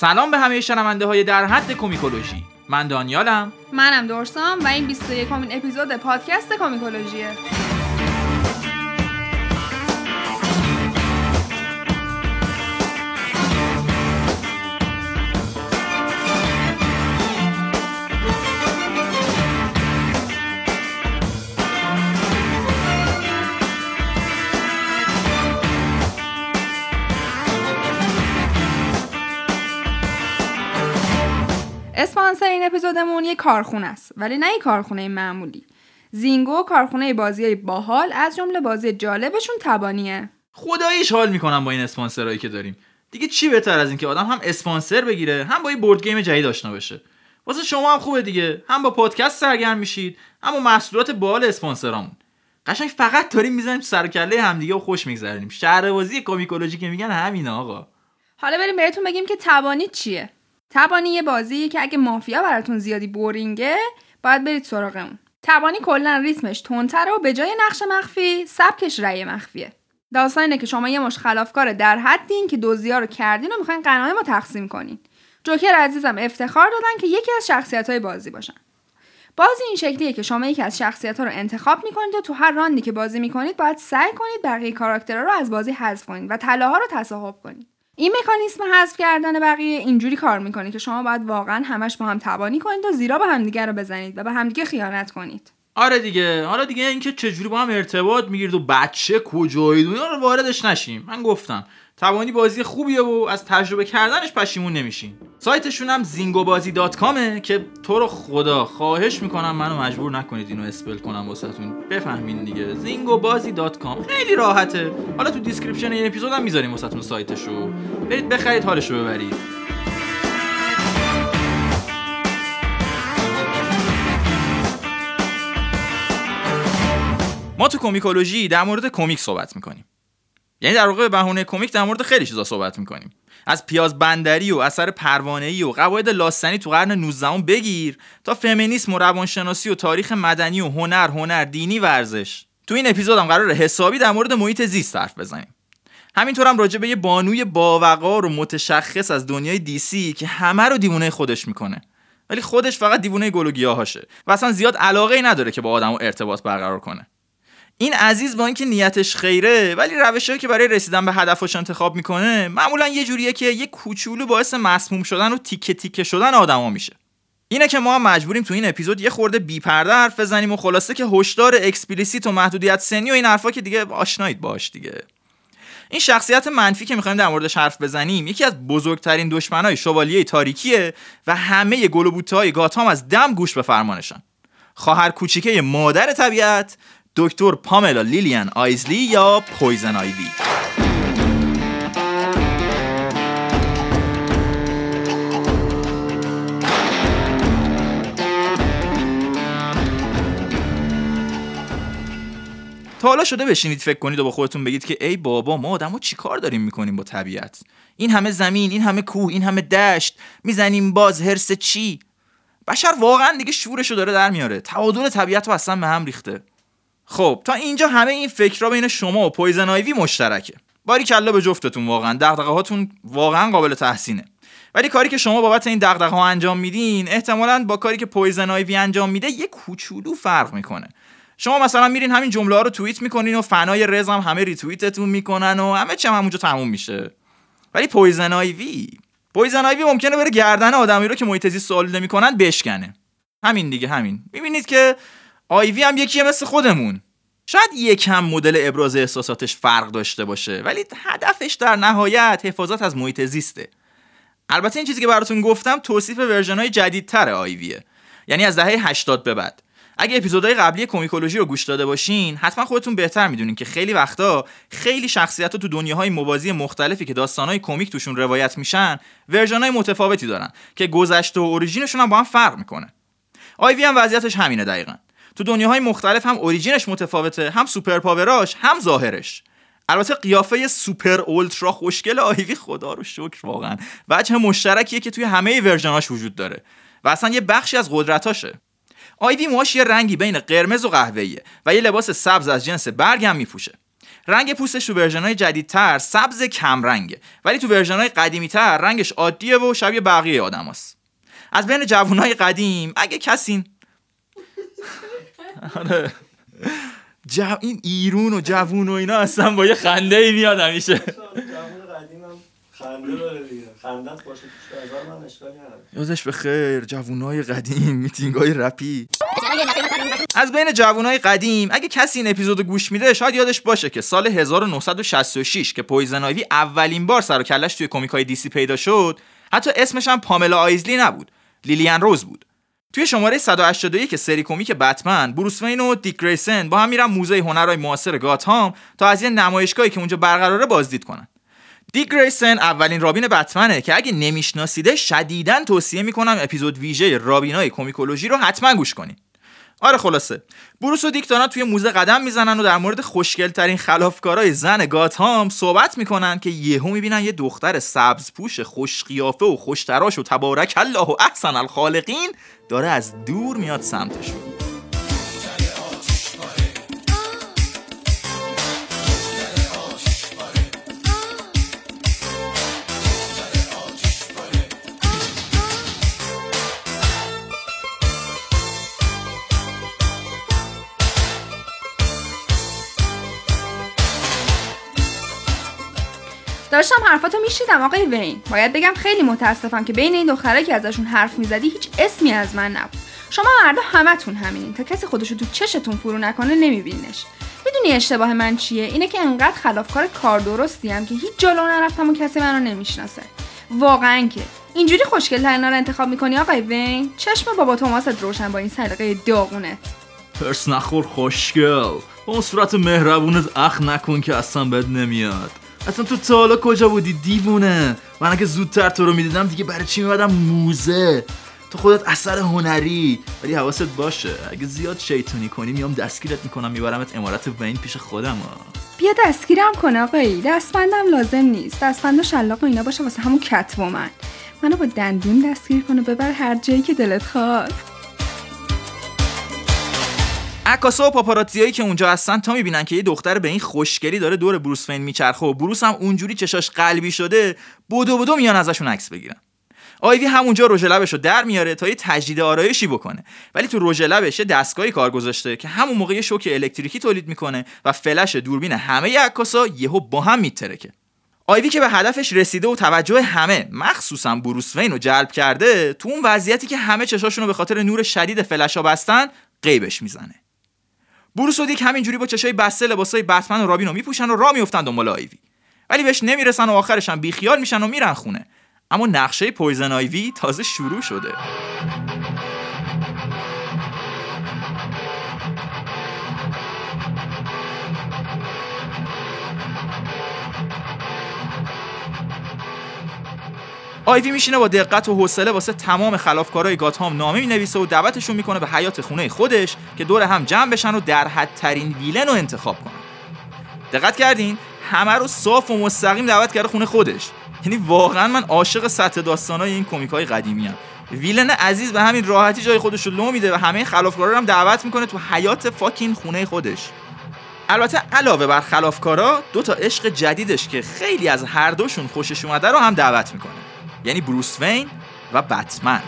سلام به همه شنونده های در حد کومیکولوژی. من دانیالم. منم دورسام و این 21 امین اپیزود پادکست کومیکولوژیه. اسپانسر این اپیزودمون یه کارخونه است ولی نه یه کارخونه معمولی. زینگو کارخونه بازی باحال از جمله بازی جالبشون تبانیه. خداییش حال می‌کنم با این اسپانسرایی که داریم. دیگه چی بهتر از اینکه آدم هم اسپانسر بگیره هم با یه بورد گیم جدید آشنا بشه. واسه شما هم خوبه دیگه. هم با پادکست سرگرم میشید هم با محصولات باحال اسپانسرامون. قشنگ فقط داریم می‌زنیم سر کله همدیگه و خوش میگذرونیم. شهربازی کومیکولوژی که میگن همین آقا. حالا بریم بهتون بگیم که تبانی چیه. تبانی یه بازیه که اگه مافیا براتون زیادی بورینگه باید برید سراغ اون. تبانی کلا ریتمش تندتره و به جای نقش مخفی سبکش رأی مخفیه. داستان اینه که شما یه مش خلافکار در حدین که دوزیا رو کردین و می‌خواین غنایم رو تقسیم کنین. جوکر عزیزم افتخار دادن که یکی از شخصیت های بازی باشن. بازی این شکلیه که شما یکی از شخصیت ها رو انتخاب می‌کنید و تو هر راندی که بازی می‌کنید باید سعی کنید بقیه کاراکترها رو از بازی حذف کنید و طلاها رو تصاحب کنید. این مکانیسم حذف کردن بقیه اینجوری کار می‌کنه که شما باید واقعا همش با هم تبانی کنید و زیراب همدیگه رو بزنید و به همدیگه خیانت کنید. آره دیگه. حالا دیگه اینکه چجوری با هم ارتباط می‌گیرید و بچه کجایید و رو واردش نشیم. من گفتم. تبانی بازی خوبیه و از تجربه کردنش پشیمون نمیشین. سایتشون هم زینگوبازی dot com ه که تو رو خدا خواهش می‌کنم منو مجبور نکنید اینو spell کنم واسهتون. بفهمین دیگه. زینگوبازی dot com. خیلی راحته. حالا تو description این اپیزود هم می‌ذاریم واسهتون سایتشو. برید بخرید حالشو ببرید. ما تو کومیکولوژی در مورد کمیک صحبت می‌کنیم. یعنی در واقع به بهونه کمیک در مورد خیلی چیزا صحبت می‌کنیم. از پیاز بندری و اثر پروانه‌ای و قواعد لاستنی تو قرن 19 بگیر تا فمینیسم و روانشناسی و تاریخ مدنی و هنر هنر دینی ورزش تو این اپیزودم قرار حسابی در مورد محیط زیست حرف بزنیم. همینطور هم راجع به یه بانوی باوقار و متشخص از دنیای DC که همه رو دیوونه خودش می‌کنه. ولی خودش فقط دیوونه گل و گیاهاشه و اصلا زیاد علاقه ای نداره که با آدما ارتباط برقرار کنه. این عزیز با اینکه نیتش خیره ولی روشهایی که برای رسیدن به هدفش انتخاب می‌کنه معمولا یه جوریه که یه کوچولو باعث مسموم شدن و تیکه تیکه شدن آدما میشه. اینه که ما هم مجبوریم تو این اپیزود یه خورده بی پرده حرف بزنیم و خلاصه که هشدار explicit و محدودیت سنی و این حرفا که دیگه آشنایید باهاش دیگه. این شخصیت منفی که می‌خوایم در موردش حرف بزنیم یکی از بزرگترین دشمنای شوالیه تاریکیه و همه گل و های گاتام از دم گوش به فرمانشان. خواهر کوچیکه مادر طبیعت دکتر پاملا لیلیان آیزلی یا پویزن آیوی؟ تا حالا شده بشینید فکر کنید و با خودتون بگید که ای بابا ما آدما چیکار داریم می‌کنیم با طبیعت؟ این همه زمین این همه کوه این همه دشت می‌زنیم باز حرص چی؟ بشر واقعا دیگه شورشو داره در میاره. تعادل طبیعت رو اصلا به هم ریخته. خب تا اینجا همه این فکرها بین شما و پویزن آیوی مشترکه. باریکلا به جفتتون واقعا. دغدغه هاتون واقعا قابل تحسینه. ولی کاری که شما بابت این دغدغه ها انجام میدین احتمالا با کاری که پویزن آیوی انجام میده یه کوچولو فرق می‌کنه. شما مثلا میرین همین جمله ها رو توییت می‌کنین و فنای رز هم همه ریتوییتتون می‌کنن و همه چی هم همونجا تموم میشه. ولی پویزن آیوی پویزن آیوی ممکنه بره گردن آدمی رو که محیط زیست سوال نمی‌کنن بشکنه. همین دیگه همین. می‌بینید که آیوی هم یکیه مثل خودمون. شاید یکم مدل ابراز احساساتش فرق داشته باشه ولی هدفش در نهایت حفاظت از محیط زیسته. البته این چیزی که براتون گفتم توصیف version های جدیدتر آیویه. یعنی از دهه 80 به بعد. اگه اپیزودهای قبلی کمیکولوژی رو گوش داده باشین حتما خودتون بهتر می‌دونین که خیلی وقتا خیلی شخصیت تو دنیاهای موازی مختلفی که داستانهای کمیک توشون روایت میشن version های متفاوتی دارن که گذشته و origin شون هم با هم فرق می‌کنه. آیوی هم وضعیتش همینه دقیقا. تو دنیاهای مختلف هم origin ش متفاوته هم superpower اش هم ظاهرش. البته قیافه super ultra خوشگل آیوی خدا رو شکر واقعا. وجه مشترکیه که توی همه version اش وجود داره و اصلا یه بخشی از قدرتاشه. آیوی موهاش یه رنگی بین قرمز و قهوه‌ایه و یه لباس سبز از جنس برگ هم میپوشه. رنگ پوستش تو version های جدیدتر سبز کم رنگه ولی تو version های قدیمی تر رنگش عادیه و شبیه بقیه آدماست. از بین جوانای قدیم اگه کسی آره. این ایرون و جوون و اینا اصلا با یه خنده ای میاد همیشه یادش به خیر جوونای قدیم میتینگ های رپی. از بین جوونای قدیم اگه کسی این اپیزود گوش میده شاید یادش باشه که سال 1966 که پویزن آیوی اولین بار سر و کلش توی کمیک های DC پیدا شد حتی اسمش هم پاملا آیزلی نبود. لیلیان روز بود. توی شماره 181 سری کمیک بتمن بروس وین و دیک گریسن با هم میرن موزه هنرهای معاصر گاتهام تا از یه نمایشگاهی که اونجا برقراره بازدید کنن. دیک گریسن اولین رابین بتمنه که اگه نمیشناسیده شدیدا توصیه می‌کنم اپیزود ویژه رابینای کومیکولوژی رو حتما گوش کنید آره خلاصه. بروس و دیکتانا توی موزه قدم می‌زنن و در مورد خوشگل ترین خلافکارای زن گاتهام صحبت می‌کنن که یهو می‌بینن یه دختر سبز پوش خوش قیافه و خوشتراش و تبارک الله و احسن الخالقین داره از دور میاد سمتشون داشتم حرفاتو میشیدم آقای وین. باید بگم خیلی متاسفم که بین این دخترایی که ازشون حرف می‌زدی هیچ اسمی از من نبود. شما مردا همتون همینین. تا کسی خودشو تو چشتون فرو نکنه نمیبینش. می‌دونی اشتباه من چیه؟ اینه که انقدر خلافکار کار درستیم که هیچ جلو نرفتم و کسی منو نمی‌شناسه. واقعا که. اینجوری خوشگل ترین رو انتخاب می‌کنی آقای وین؟ چشم بابا توماست روشن با این سلیقه داغونت. پرس نخور خوشگل. با اون صورت مهربونت اخ نکن که اصلا بد نمیاد. اصلا تو تا حالا کجا بودی؟ دیوونه. من اگه زودتر تو رو می‌دیدم دیگه برای چی میمدم موزه. تو خودت اثر هنری. ولی حواست باشه. اگه زیاد شیطونی کنی میام دستگیرت می‌کنم میبرمت امارت وین پیش خودم ها. بیا دستگیرم کن آقایی دستبندم لازم نیست. دستبند و شلاق و اینا باشه واسه همون کت من. منو با دندون دستگیر کن و ببر هر جایی که دلت خواست. عکاسا و پاپاراتزیایی که اونجا هستن تا می‌بینن که یه دختر به این خوشگلی داره دور بروس فین میچرخه و بروس هم اونجوری چشاش قلبی شده بودو بودو میان ازشون عکس بگیرن. آیوی همونجا رژ لبش رو در میاره تا یه تجدید آرایشی بکنه. ولی تو رژ لبش یه دستگاهی کار گذاشته که همون موقع یه شوک الکتریکی تولید می‌کنه و فلش دوربین همه عکاسا یهو با هم میترکه. آیوی که به هدفش رسیده و توجه همه مخصوصا بروس وین رو جلب کرده تو اون وضعیتی که همه چشاشون رو به خاطر نور شدید فلشا بستن غیبش می‌زنه. بروس و دیک همینجوری با چشای بسته لباسای بتمن و رابین رو میپوشن و راه میفتن دنبال آیوی. ولی بهش نمی‌رسن و آخرش هم بیخیال میشن و میرن خونه. اما نقشه پویزن آیوی تازه شروع شده. آیوی میشینه با دقت و حوصله واسه تمام خلافکارای گاتهام نامه می‌نویسه و دعوتشون می‌کنه به حیاط خونه خودش که دور هم جمع بشن و در حدترین villain رو انتخاب کنن. دقت کردین؟ همه رو صاف و مستقیم دعوت کرده خونه خودش. یعنی واقعا من عاشق سطح داستانای این کمیک های قدیمی هم. ویلن عزیز به همین راحتی جای خودش رو لو میده و همه خلافکارا رو هم دعوت می‌کنه تو حیات فاکین خونه خودش. البته علاوه بر خلافکارا دو تا عشق جدیدش که خیلی از هر دوشون خوشش اومده رو هم دعوت می‌کنه. یعنی بروس وین و بتمن.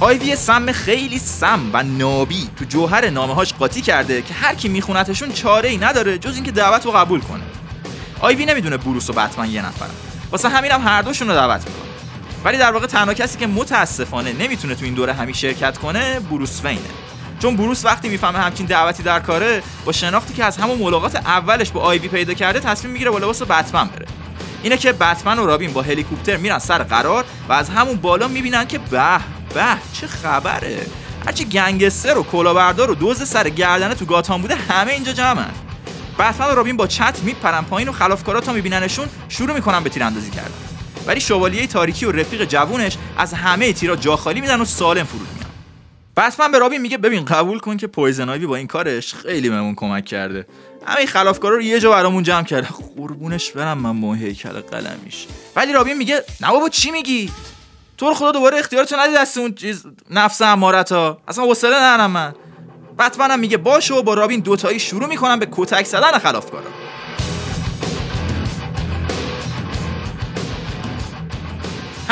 آیوی سم خیلی سم و نابی تو جوهر نامه قاطی کرده که هر کی میخونتشون چاره ای نداره جز اینکه دعوت رو قبول کنه. آیوی نمی‌دونه بروس و بتمن یه نفرن. واسه همینم هر دوشون رو دعوت می‌کنه. ولی در واقع تنها کسی که متاسفانه نمی‌تونه تو این دوره همی شرکت کنه بروس وینه. چون بروس وقتی می‌فهمه همچین دعوتی در کاره با شناختی که از همون ملاقات اولش با آیوی پیدا کرده تصمیم می‌گیره با لباس بتمن بره. اینه که بتمن و رابین با هلیکوپتر میرن سر قرار و از همون بالا می‌بینن که به به چه خبره. هرچی گنگستر و کلاهبردار و دوز سر گردنه تو گاتان بوده همه اینجا جمعن. بتمن و رابین با چت میپرن پایین و خلافکارا تا میبیننشون شروع می‌کنن به تیراندازی کردن. ولی شوالیه تاریکی و رفیق جوونش از همه تیرا جا خالی میدن و سالم فرود میان. بتمن به رابین میگه ببین قبول کن که پویزن با این کارش خیلی بهمون کمک کرده. همه خلافکارا رو یه جا برامون جمع کرده. قربونش برم من با هیکل قلمیش ولی رابین میگه نه بابا چی میگی؟ تو خدا دوباره اختیارتو ندی دست اون چیز نفس امارت ها اصلا حوصله ندارم من. بتمن هم میگه باشه و با رابین دوتایی شروع می‌کنن به کتک زدن خلافکارا.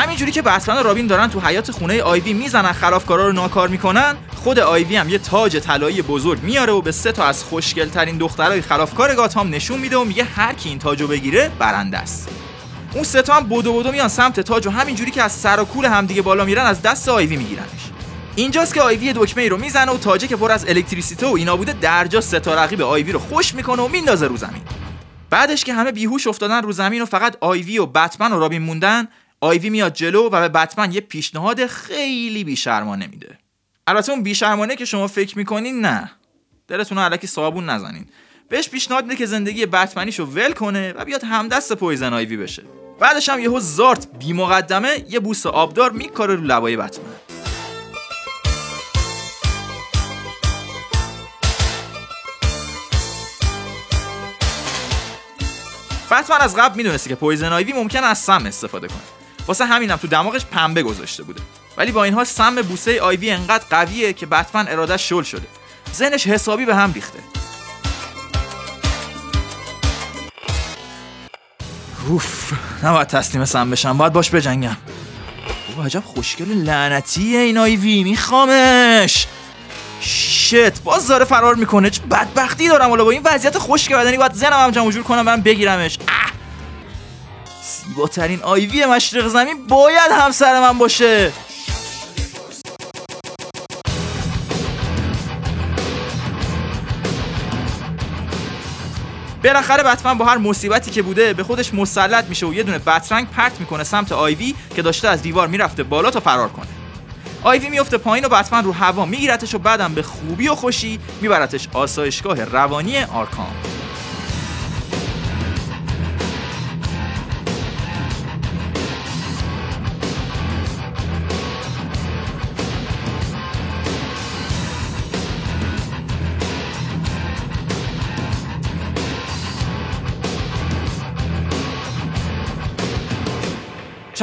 همینجوری که بتمن و رابین دارن تو حیات خونه آیوی می‌زنن خلافکارا رو ناکار می‌کنن خود آیوی هم یه تاج طلایی بزرگ میاره و به سه تا از خوشگلترین دخترای خلافکار گاتام نشون میده و میگه هر کی این تاجو بگیره برنده است. اون سه تا هم بدو بدو میان سمت تاج و همینجوری که از سر و کول همدیگه بالا میرن از دست آیوی میگیرنش. اینجاست که آیوی دکمه ای رو می‌زنه و تاجه که پر از الکتریسیته و اینا بوده درجا سه تا رقیب آیوی رو خشک می‌کنه و میندازه رو زمین. بعدش که همه بیهوش افتادن رو زمین و فقط آیوی و بتمن و رابین موندن آیوی میاد جلو و به بتمن یه پیشنهاد خیلی بیشرمانه میده. البته اون بیشرمانه که شما فکر می‌کنین نه. دلتون الکی صابون نزنین. بهش پیشنهاد میده که زندگی بتمنیشو ول کنه و بیاد همدست پویزن آیوی بشه. بعدش هم یهو زارت بی مقدمه یه بوس آبدار میکاره رو لبای بتمن. بتمن از قبل می‌دونسته که پویزن آیوی ممکن از سم استفاده کنه. واسه همینم تو دماغش پنبه گذاشته بوده. ولی با این حال سم بوسه آیوی انقدر قویه که بتمن اراده شل شده. ذهنش حسابی به هم ریخته. اوف نباید تسلیم سم بشم باید باش بجنگم. بابا عجب خوشگل لعنتیه این آیوی میخوامش. شت باز داره فرار می‌کنه چه بدبختی دارم حالا با این وضعیت خشک بدنی باید زنم هم جمع جور کنم برم بگیرمش. زیباترین آیوی مشرق زمین باید همسر من باشه. بالاخره بتمن با هر مصیبتی که بوده به خودش مسلط میشه و یه دونه بترنگ پرت می‌کنه سمت آیوی که داشته از دیوار می‌رفته بالا تا فرار کنه. آیوی میفته پایین و بتمن رو هوا میگیرتش و بعدم به خوبی و خوشی میبرتش آسایشگاه روانی آرکام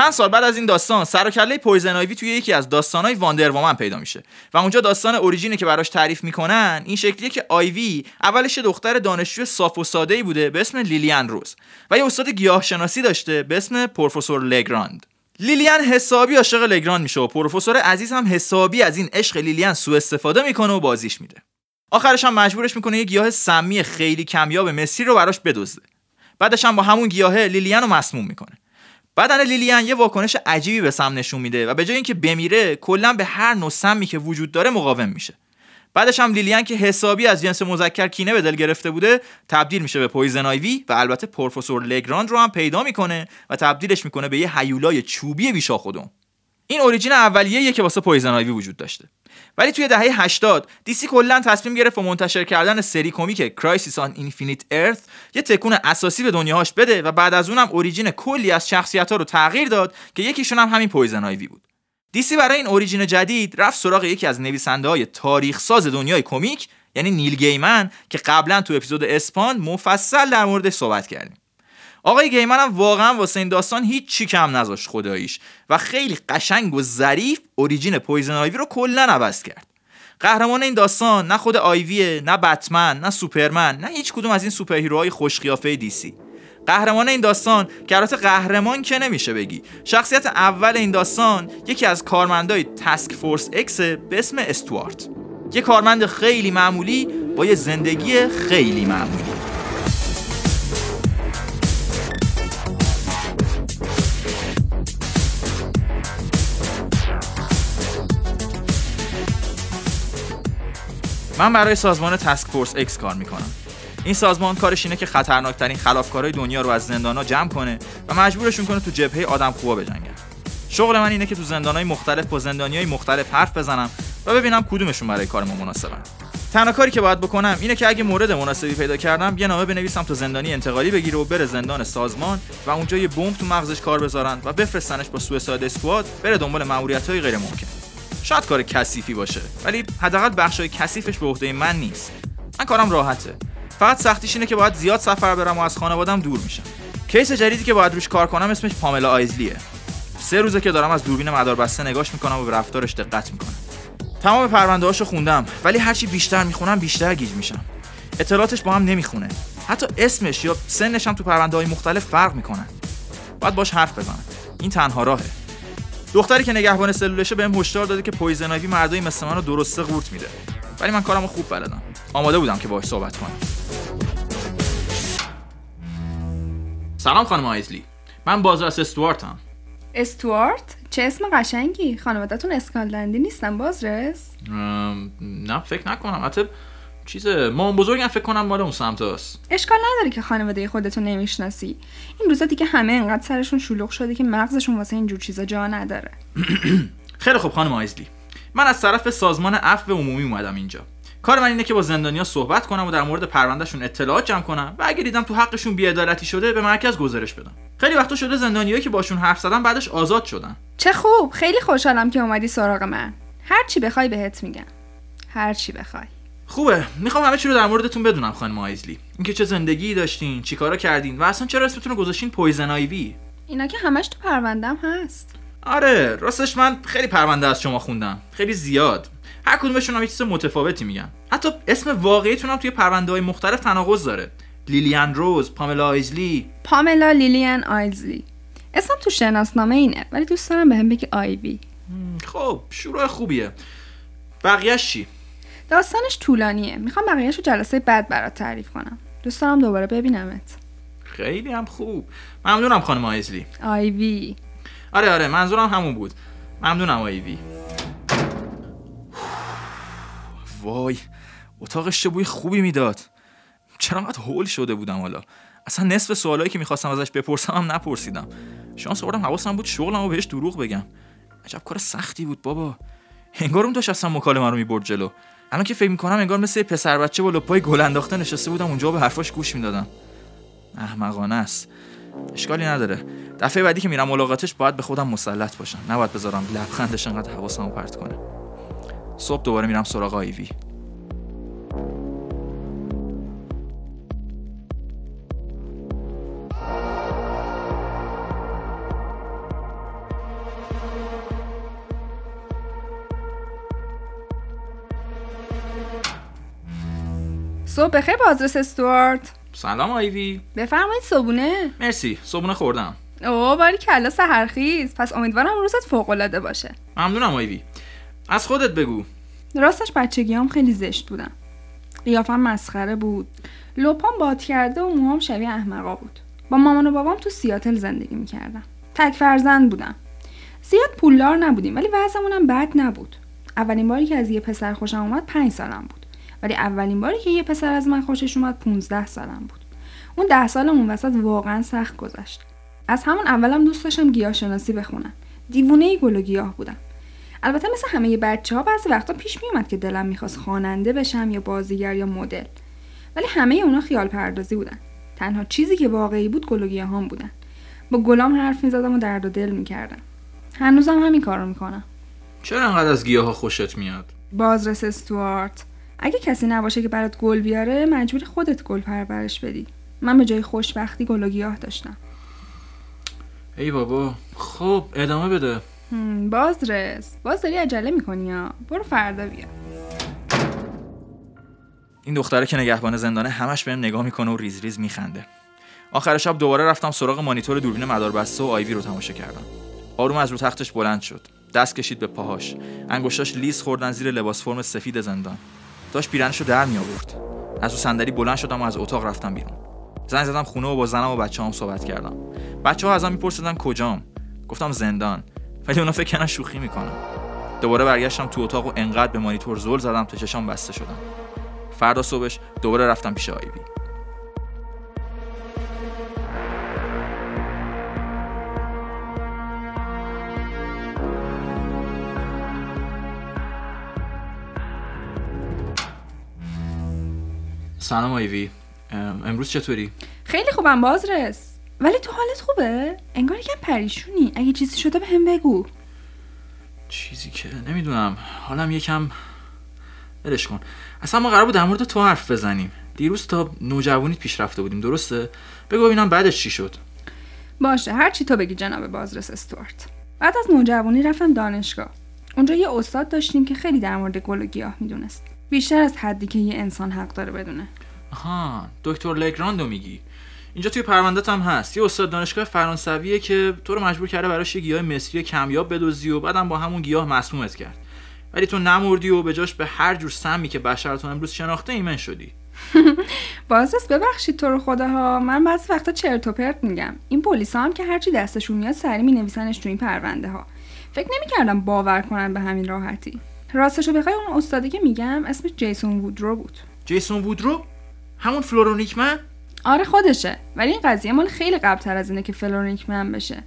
چند سال بعد از این داستان سر و کله پویزن آیوی توی یکی از داستانهای واندر پیدا میشه. و اونجا داستان origin ی که براش تعریف می‌کنن این شکلیه که آیوی اولش دختر دانشجو صاف و ساده بوده به اسم لیلیان روز و یه استاد گیاهشناسی داشته به اسم پروفسور لگراند. لیلیان حسابی عاشق لگراند میشه و پروفسور عزیز هم حسابی از این عشق لیلیان سوء استفاده می‌کنه و بازیش میده. آخرش هم مجبورش می‌کنه یه گیاه سمی خیلی کمیاب مصری رو براش بدزده. بعدش هم با همون گیاهه لیلیان رو مسموم می‌کنه. بدن لیلیان یه واکنش عجیبی به سم نشون میده و به جای اینکه بمیره کلا به هر نوع سمی که وجود داره مقاوم میشه. بعدش هم لیلیان که حسابی از جنس مذکر کینه به دل گرفته بوده تبدیل میشه به پویزن آیوی و البته پروفسور لگراند رو هم پیدا می‌کنه و تبدیلش می‌کنه به یه هیولای چوبی بی‌شاخ و دم. این origin اولیه که واسه پویزن آیوی وجود داشته. ولی توی دهه 80 دیسی کلا تصمیم گرفت با منتشر کردن سری کمیک Crisis on Infinite Earths یه تکون اساسی به دنیاهاش بده و بعد از اونم origin کلی از شخصیت ها رو تغییر داد که یکیشون هم همین پویزن آیوی بود. دیسی برای این origin جدید رفت سراغ یکی از نویسنده های تاریخ ساز دنیای کمیک یعنی نیل گیمن که قبلا تو اپیزود اسپان مفصل در موردش صحبت کردیم. آقای گیمن هم واقعا واسه این داستان هیچ چی کم نذاشت خداییش و خیلی قشنگ و ظریف origin پویزن آیوی رو کلا عوض کرد. قهرمان این داستان نه خود آیویه نه بتمن نه سوپرمن نه هیچ کدوم از این superhero های خوش قیافه دیسی قهرمان این داستان البته قهرمان که نمیشه بگی. شخصیت اول این داستان یکی از کارمندای تسک فورس اکس به اسم استوارت. یه کارمند خیلی معمولی با یه زندگی خیلی معمولی. من برای سازمان تسک فورس اکس کار می‌کنم. این سازمان کارش اینه که خطرناکترین خلافکارای دنیا رو از زندانا جمع کنه و مجبورشون کنه تو جبهه آدم خوبا بجنگن. شغل من اینه که تو زندانهای مختلف با زندانیای مختلف حرف بزنم و ببینم کدومشون برای کار ما مناسبن. تنها کاری که باید بکنم اینه که اگه مورد مناسبی پیدا کردم یه نامه بنویسم تو زندانی انتقالی بگیره و بره زندان سازمان و اونجا یه بمب تو مغزش کار بذارن و بفرستنش با سویساید اسکواد بره دنبال ماموریت‌های غیر ممکن شاید کار کثیفی باشه ولی حداقل بخشای کثیفش به عهده من نیست. من کارم راحته. فقط سختیش اینه که باید زیاد سفر برم و از خانوادم دور میشم. case جدیدی که باید روش کار کنم اسمش پاملا آیزلیه. سه روزه که دارم از دوربین مداربسته نگاش می‌کنم و به رفتارش دقت می‌کنم. تمام پرونده هاشو خوندم ولی هرچی بیشتر می‌خونم بیشتر گیج میشم. اطلاعاتش با هم نمی‌خونه. حتی اسمش یا سنش هم تو پرونده های مختلف فرق می‌کنن باید باش حرف بزنم. این تنها راهه. دختری که نگهبان سلولشه بهم هشدار داده که پویزن آیوی مردای مثل من رو درسته قورت میده. ولی من کارمو خوب بلدم. آماده بودم که باهاش صحبت کنم. سلام خانم آیزلی. من بازرس استوارتم. استوارت؟ چه اسم قشنگی. خانوادتون اسکاتلندی نیستن بازرس؟ نه فکر نکنم. حتی چیز مام بزرگم فکر کنم مال اون سمت هست اشکال نداره که خانواده خودتون نمی‌شناسی. این روزا دیگه همه انقدر سرشون شلوغ شده که مغزشون واسه اینجور چیزا جا نداره. خیلی خوب خانم آیزلی. من از طرف سازمان عفو عمومی اومدم اینجا. کار من اینه که با زندانیا صحبت کنم و در مورد پروندهشون اطلاعات جمع کنم و اگه دیدم تو حقشون بی‌عدالتی شده به مرکز گزارش بدم. خیلی وقتا شده زندانیایی که باشون حرف زدم بعدش آزاد شدن. چه خوب. خیلی خوشحالم که اومدی سراغ من. هر چی بخوای بهت میگم. هر چی بخوای. خوبه. می‌خوام همه چی رو در موردتون بدونم خانم آیزلی. اینکه چه زندگی داشتین چیکارا کردین و اصلا چرا اسمتون رو گذاشتین پویزن آیوی اینا که همش تو پروندم هست. آره راستش من خیلی پرونده از شما خوندم. خیلی زیاد. هر کدومشون هم یه چیز متفاوتی میگن. حتی اسم واقعیتون هم توی پرونده های مختلف تناقض داره. لیلیان روز پاملا آیزلی. پاملا لیلیان آیزلی. اسمم تو شناسنامه اینه ولی دوست دارم بهم بگی آیوی خب شروع خوبیه. بقیهش چی؟ داستانش طولانیه. می‌خوام بقیهش رو جلسه بعد برات تعریف کنم. دوست دارم دوباره ببینمت. خیلی هم خوب. ممنونم خانم آیزلی. آیوی. آره آره منظورم همون بود. ممنونم آیوی. وای اتاقش چه بوی خوبی می‌داد. چرا انقدر هول شده بودم حالا؟ اصلا نصف سوالایی که می‌خواستم ازش بپرسم هم نپرسیدم. شانس آوردم حواسم بود شغلم و بهش دروغ بگم. عجب کار سختی بود بابا. انگار اون داشت اصلا مکالمه رو می‌برد جلو. الان که فکر می‌کنم انگار مثل پسر بچه با لپای گل انداخته نشسته بودم اونجا به حرفاش گوش می‌دادم. احمقانه است. اشکالی نداره. دفعه بعدی که میرم ملاقاتش باید به خودم مسلط باشم. نباید بذارم لبخندش انقدر حواسمو پرت کنه. صبح دوباره میرم سراغ آیوی. صبح بخیر بازرس استوارت. سلام آیوی. بفرمایید صبونه مرسی صبحونه خوردم. اوه باری کلا سحرخیز. پس امیدوارم روزت فوق العاده باشه. ممنونم آیوی. از خودت بگو. راستش بچگیام خیلی زشت بودم قیافم مسخره بود. لپام باد کرده و موهام شبیه احمقا بود. با مامان و بابام تو سیاتل زندگی می‌کردم. تک فرزند بودم. زیاد پولدار نبودیم ولی وضعمونم بد نبود. اولین باری که از یه پسر خوشم اومد پنج سالم بود. ولی اولین باری که یه پسر از من خوشش اومد 15 سالم بود. اون ده سالمون وسط واقعا سخت گذشت. از همون اولم دوست داشتم گیاه شناسی بخونم. دیوونه گل و گیاه بودم. البته مثل همه بچه ها بعضی وقتا پیش میومد که دلم می‌خواست خواننده بشم یا بازیگر یا مدل. ولی همه اونا خیال پردازی بودن. تنها چیزی که واقعی بود گل و گیاهان بودن. با گلام حرف می‌زدم و درد و دل می‌کردم. هنوزم همین کارو می‌کنم. چرا انقدر از گیاه خوشت میاد؟ بازرس استوارت. اگه کسی نباشه که برات گل بیاره مجبوری خودت گل پرورش بدی. من به جای خوشبختی گل و گیاه داشتم. ای بابا خب ادامه بده. هم، بازرس باز داری عجله می‌کنی یا برو فردا بیا. این دختره که نگهبان زندانه همش بهم نگاه می‌کنه و ریز ریز میخنده. آخر شب دوباره رفتم سراغ مانیتور دوربین مداربسته و آیوی رو تماشا کردم. آروم از رو تختش بلند شد. دست کشید به پاهاش. انگشتاش لیز خوردن زیر لباس فرم سفید زندان. داشت پیرنش رو در می آورد از رو صندلی بلند شدم و از اتاق رفتم بیرون. زنگ زدم خونه و با زنم و بچه هم صحبت کردم. بچه ها ازم میپرسیدن کجام. گفتم زندان. ولی اونا فکر کردن شوخی می‌کنم. دوباره برگشتم تو اتاق و انقدر به مانیتور زل زدم تا چشام بسته شدم. فردا صبحش دوباره رفتم پیش آیوی سلام آیوی. ام، امروز چطوری؟ خیلی خوبم بازرس. ولی تو حالت خوبه؟ انگار یکم پریشونی. اگه چیزی شده به هم بگو. چیزی که نمی‌دونم. حالم یکم ولش کن. اصلا ما قرار بود در مورد تو حرف بزنیم. دیروز تا نوجوانیت پیش رفته بودیم درسته؟ بگو ببینم بعدش چی شد. باشه هر چی تو بگی جناب بازرس استوارت. بعد از نوجوانی رفتم دانشگاه. اونجا یه استاد داشتیم که خیلی در مورد گل و گیاه می‌دونست. بیشتر از حدی که یه انسان حق داره بدونه. آها دکتر لگراندو میگی. اینجا توی پروندت هم هست. یه استاد دانشگاه فرانسویه که تو رو مجبور کرده براش یه گیاه مصری کمیاب بدوزی و بعدم با همون گیاه مسمومت کرد. ولی تو نمردی و به جاش به هر جور سمی که بشر تا امروز شناخته ایمن شدی. بازرس ببخشید تو رو خداها. من بعضی وقتا چرت و پرت میگم. این پلیسا هم که هرچی دستشون میاد سریع مینویسنش تو این پرونده ها فکر نمی‌کردم باور کنن به همین راحتی. راستشو بخوای اون استادی که میگم اسمش جیسون وودرو بود. جیسون وودرو؟ همون فلورونیکمن آره خودشه ولی این قضیه مال خیلی قبلتر از اینه که فلورونیکمن بشه.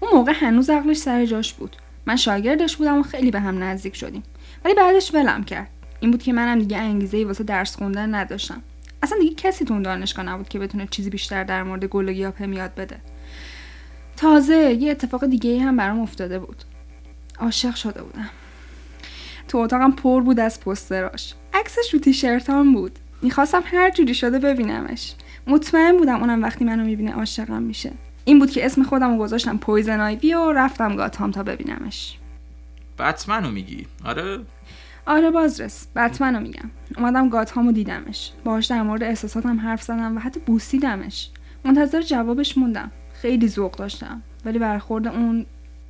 اون موقع هنوز عقلش سر جاش بود. من شاگردش بودم و خیلی به هم نزدیک شدیم. ولی بعدش ولم کرد. این بود که منم دیگه انگیزه ای واسه درس خوندن نداشتم. اصلا دیگه کسی تو دانشگاه نبود که بتونه چیزی بیشتر در مورد گل و گیاه یاد بده. تازه یه اتفاق دیگه ای هم برام افتاده بود. عاشق شده بودم. تو اتاقم پر بود از پستراش. عکسش رو تیشرتام بود. می‌خواستم هر جوری شده ببینمش. مطمئن بودم اونم وقتی منو می‌بینه عاشقم میشه. این بود که اسم خودم رو گذاشتم پویزن آیوی و رفتم گاتام تا ببینمش. بتمنو میگی؟ آره. آره بازرس. بتمنو میگم. اومدم گاتهامو دیدمش. باهاش در مورد احساساتم حرف زدم و حتی بوسیدمش. منتظر جوابش موندم. خیلی ذوق داشتم. ولی برخورد اون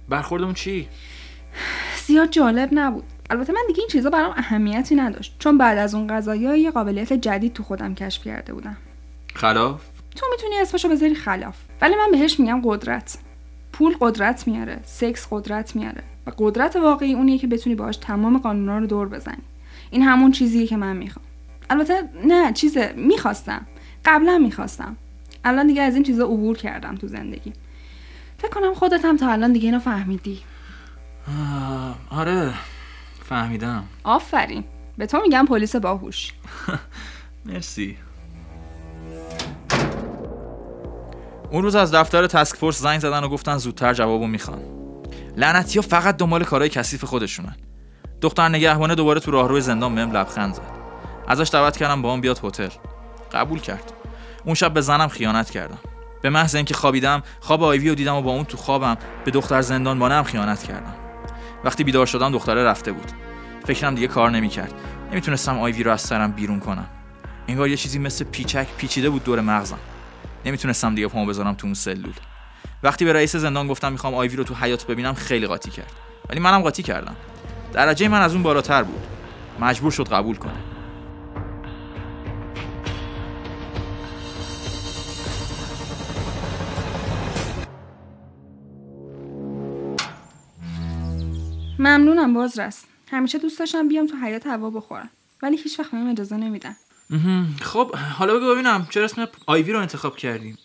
برخورد اون چی؟ زیاد جالب نبود. البته من دیگه این چیزا برام اهمیتی نداشت چون بعد از اون قضایی یه قابلیت جدید تو خودم کشف کرده بودم. خلاف؟ تو می‌تونی اسمشو بذاری خلاف ولی من بهش میگم قدرت. پول قدرت میاره سکس قدرت میاره و قدرت واقعی اونیه که بتونی باهاش تمام قانونا رو دور بزنی. این همون چیزیه که من می‌خوام. البته نه چیزه می‌خواستم. قبلا می‌خواستم. الان دیگه از این چیزا عبور کردم تو زندگی. فکر کنم خودت هم تا الان دیگه اینو فهمیدی. آره. فهمیدم. آفرین. به تو میگم پلیس باهوش. مرسی. اون روز از دفتر تسک فورس زنگ زدن و گفتن زودتر جوابو می‌خوان. لعنتی ها فقط دنبال کارهای کثیف خودشونن. دختر نگهبانه دوباره تو راهروی زندان بهم لبخند زد. ازش دعوت کردم با اون بیاد هتل. قبول کرد. اون شب به زنم خیانت کردم. به محض اینکه خوابیدم خواب آیوی رو دیدم و با اون تو خوابم به دختر زندان بانم خیانت کردم. وقتی بیدار شدم دختره رفته بود. فکرم دیگه کار نمی‌کرد. نمی‌تونستم آیوی رو از سرم بیرون کنم. انگار یه چیزی مثل پیچک پیچیده بود دور مغزم. نمی‌تونستم دیگه پامو بذارم تو اون سلول. وقتی به رئیس زندان گفتم می‌خوام آیوی رو تو حیات ببینم خیلی قاطی کرد. ولی منم قاطی کردم. درجه من از اون بالاتر بود. مجبور شد قبول کنه. ممنونم بازرس. همیشه دوست داشتم بیام تو حیات هوا بخورم ولی هیچ وقت بهم اجازه نمیدن. خب حالا بگو ببینم چرا اسم آیوی رو انتخاب کردی؟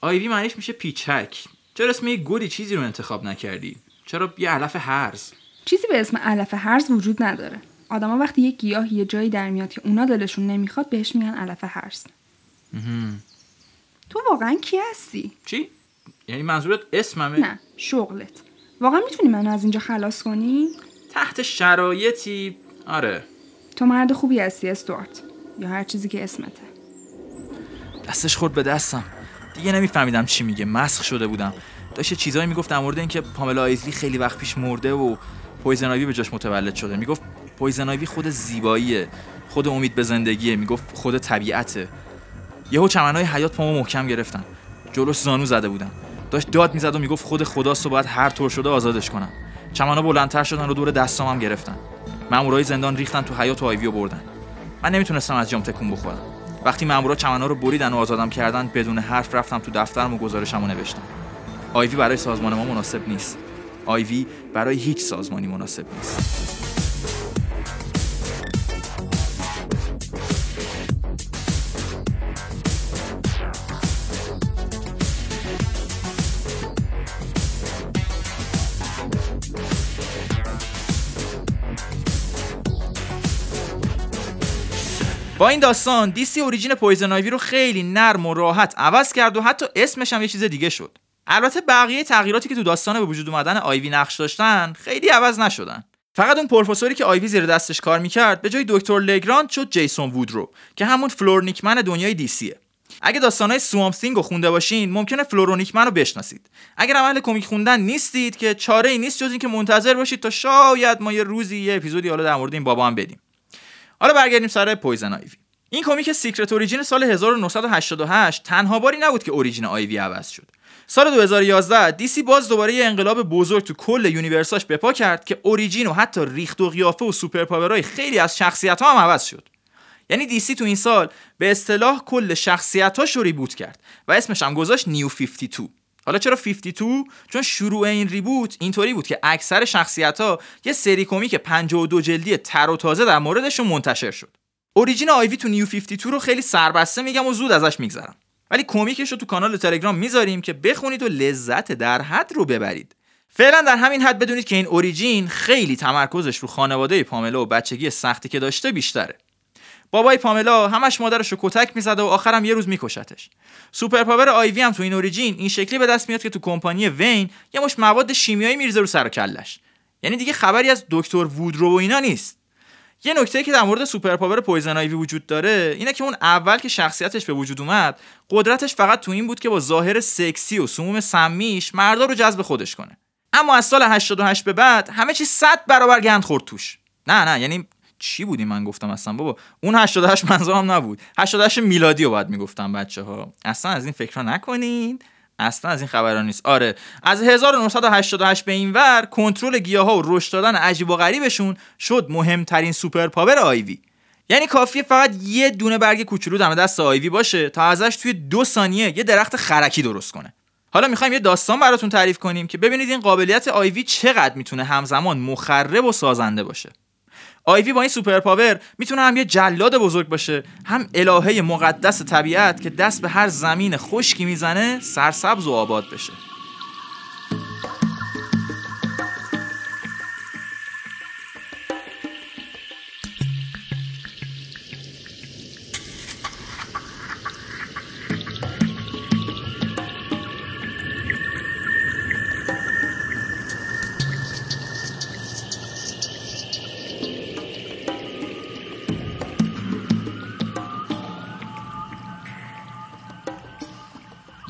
آیوی معنیش میشه پیچک. چرا اسم یه گلی چیزی رو انتخاب نکردی؟ چرا یه علف هرز چیزی به اسم علف هرز وجود نداره. آدما وقتی یه گیاه یه جایی در میاد که اونا دلشون نمی‌خواد بهش میگن علف هرز تو واقعا کی هستی؟ چی؟ یعنی منظورت اسممه؟ نه شغلت. واقعا می‌تونی منو از اینجا خلاص کنی؟ تحت شرایطی آره. تو مرد خوبی هستی استوارت. یا هر چیزی که اسمته. دستش خورد به دستم. دیگه نمیفهمیدم چی میگه. مسخ شده بودم. داشت چیزایی می‌گفت در مورد اینکه پاملا آیزلی خیلی وقت پیش مرده و پویزن به جاش متولد شده. می‌گفت پویزن خود زیباییه. خود امید به زندگیه. می‌گفت خود طبیعته. یهو چمنهای حیات پامو محکم گرفتن. جلوش زانو زده بودم داشت داد می‌زد و می‌گفت خود خداست و باید هر طور شده آزادش کنم. چمنا بلندتر شدن و دور دستامم گرفتن. مامورای زندان ریختن تو حیات و آیویو بردن. من نمی‌تونستم از جام تکون بخورم. وقتی مامورا چمنا رو بریدن و آزادم کردن بدون حرف رفتم تو دفترم و گزارشمو نوشتم. آیوی برای سازمان ما مناسب نیست. آیوی برای هیچ سازمانی مناسب نیست. با این داستان دیسی origin پویزن آیوی رو خیلی نرم و راحت عوض کرد و حتی اسمش هم یه چیز دیگه شد. البته بقیه تغییراتی که تو داستان به وجود اومدن آیوی نقش داشتن خیلی عوض نشدن. فقط اون پروفسوری که آیوی زیر دستش کار می‌کرد به جای دکتر لگراند شد جیسون وودرو که همون فلورونیکمن دنیای دیسیه اگه داستانهای سوامپ ثینگ رو خونده باشین ممکنه فلورونیکمن رو بشناسید. اگر اهل کمیک خوندن نیستید که چاره ای نیست جز اینکه منتظر باشید تا شاید ما یه روزی یه اپیزودی حالا در مورد این بابا هم بدیم. حالا برگردیم سر پویزن آیوی این کمیک Secret Origin سال 1988 تنها باری نبود که origin آیوی عوض شد. سال 2011 دیسی باز دوباره یه انقلاب بزرگ تو کل universe هاش بپا کرد که origin و حتی ریخت و قیافه و سوپر خیلی از شخصیت ها هم عوض شد. یعنی دیسی تو این سال به اصطلاح کل شخصیتاش رو reboot کرد و اسمش هم گذاشت New 52 حالا چرا 52 چون شروع این reboot اینطوری بود که اکثر شخصیت ها یه سری کمیک 52 جلدی تر و تازه در موردشون منتشر شد. origin آیوی تو New 52 رو خیلی سربسته میگم و زود ازش میگذرم. ولی کمیکش رو تو کانال تلگرام می‌ذاریم که بخونید و لذت در حد رو ببرید. فعلا در همین حد بدونید که این origin خیلی تمرکزش رو خانواده پاملا و بچگی سختی که داشته بیشتره. بابای پاملا همش مادرش رو کتک می‌زده و آخرم یه روز میکشتش. superpower آیوی هم تو این origin این شکلی به دست میاد که تو کمپانی وین یه مشت مواد شیمیایی میریزه رو سر و کلش. یعنی دیگه خبری از دکتر وودرو و اینا نیست. یه نکته که در مورد superpower پویزن آیوی وجود داره اینه که اون اول که شخصیتش به وجود اومد قدرتش فقط تو این بود که با ظاهر سکسی و سموم سمیش مردا رو جذب خودش کنه. اما از سال 88 به بعد همه چی 100 برابر گند خورد توش. نه نه یعنی چی بودی؟ من گفتم اصلا بابا اون 88 منظورم نبود. 88 میلادی رو باید می‌گفتم بچه ها اصلا از این فکر نکنین. اصلا از این خبران نیست. آره از 1988 به این ور کنترل گیاه ها و رشد دادن عجیب و غریبشون شد مهمترین superpower آیوی. یعنی کافیه فقط یه دونه برگ کوچولو دم دست آیوی باشه تا ازش توی دو ثانیه یه درخت خرکی درست کنه. حالا می‌خوایم یه داستان براتون تعریف کنیم که ببینید این قابلیت آیوی چقدر می‌تونه همزمان مخرب و سازنده باشه. آیوی با این superpower می‌تونه هم یه جلاد بزرگ باشه هم الهه مقدس طبیعت که دست به هر زمین خشکی می‌زنه سرسبز و آباد بشه.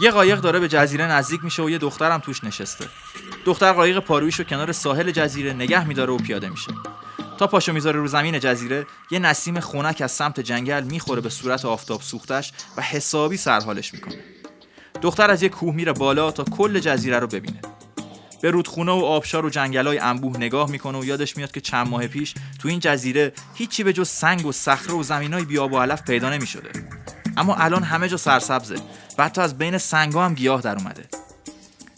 یه قایق داره به جزیره نزدیک میشه و یه دخترم توش نشسته. دختر قایق پارویش رو کنار ساحل جزیره نگه میداره و پیاده میشه. تا پاشو می‌ذاره رو زمین جزیره یه نسیم خونک از سمت جنگل می‌خوره به صورت آفتاب سوختش و حسابی سرحالش می‌کنه. دختر از یه کوه میره بالا تا کل جزیره رو ببینه. به رودخونه و آبشار و جنگلای انبوه نگاه می‌کنه و یادش میاد که چند ماه پیش تو این جزیره هیچی به جز سنگ و صخره و زمینای بیاب و علف پیدا نمی‌شده. اما الان همه جا سرسبزه و حتی از بین سنگا هم گیاه در اومده.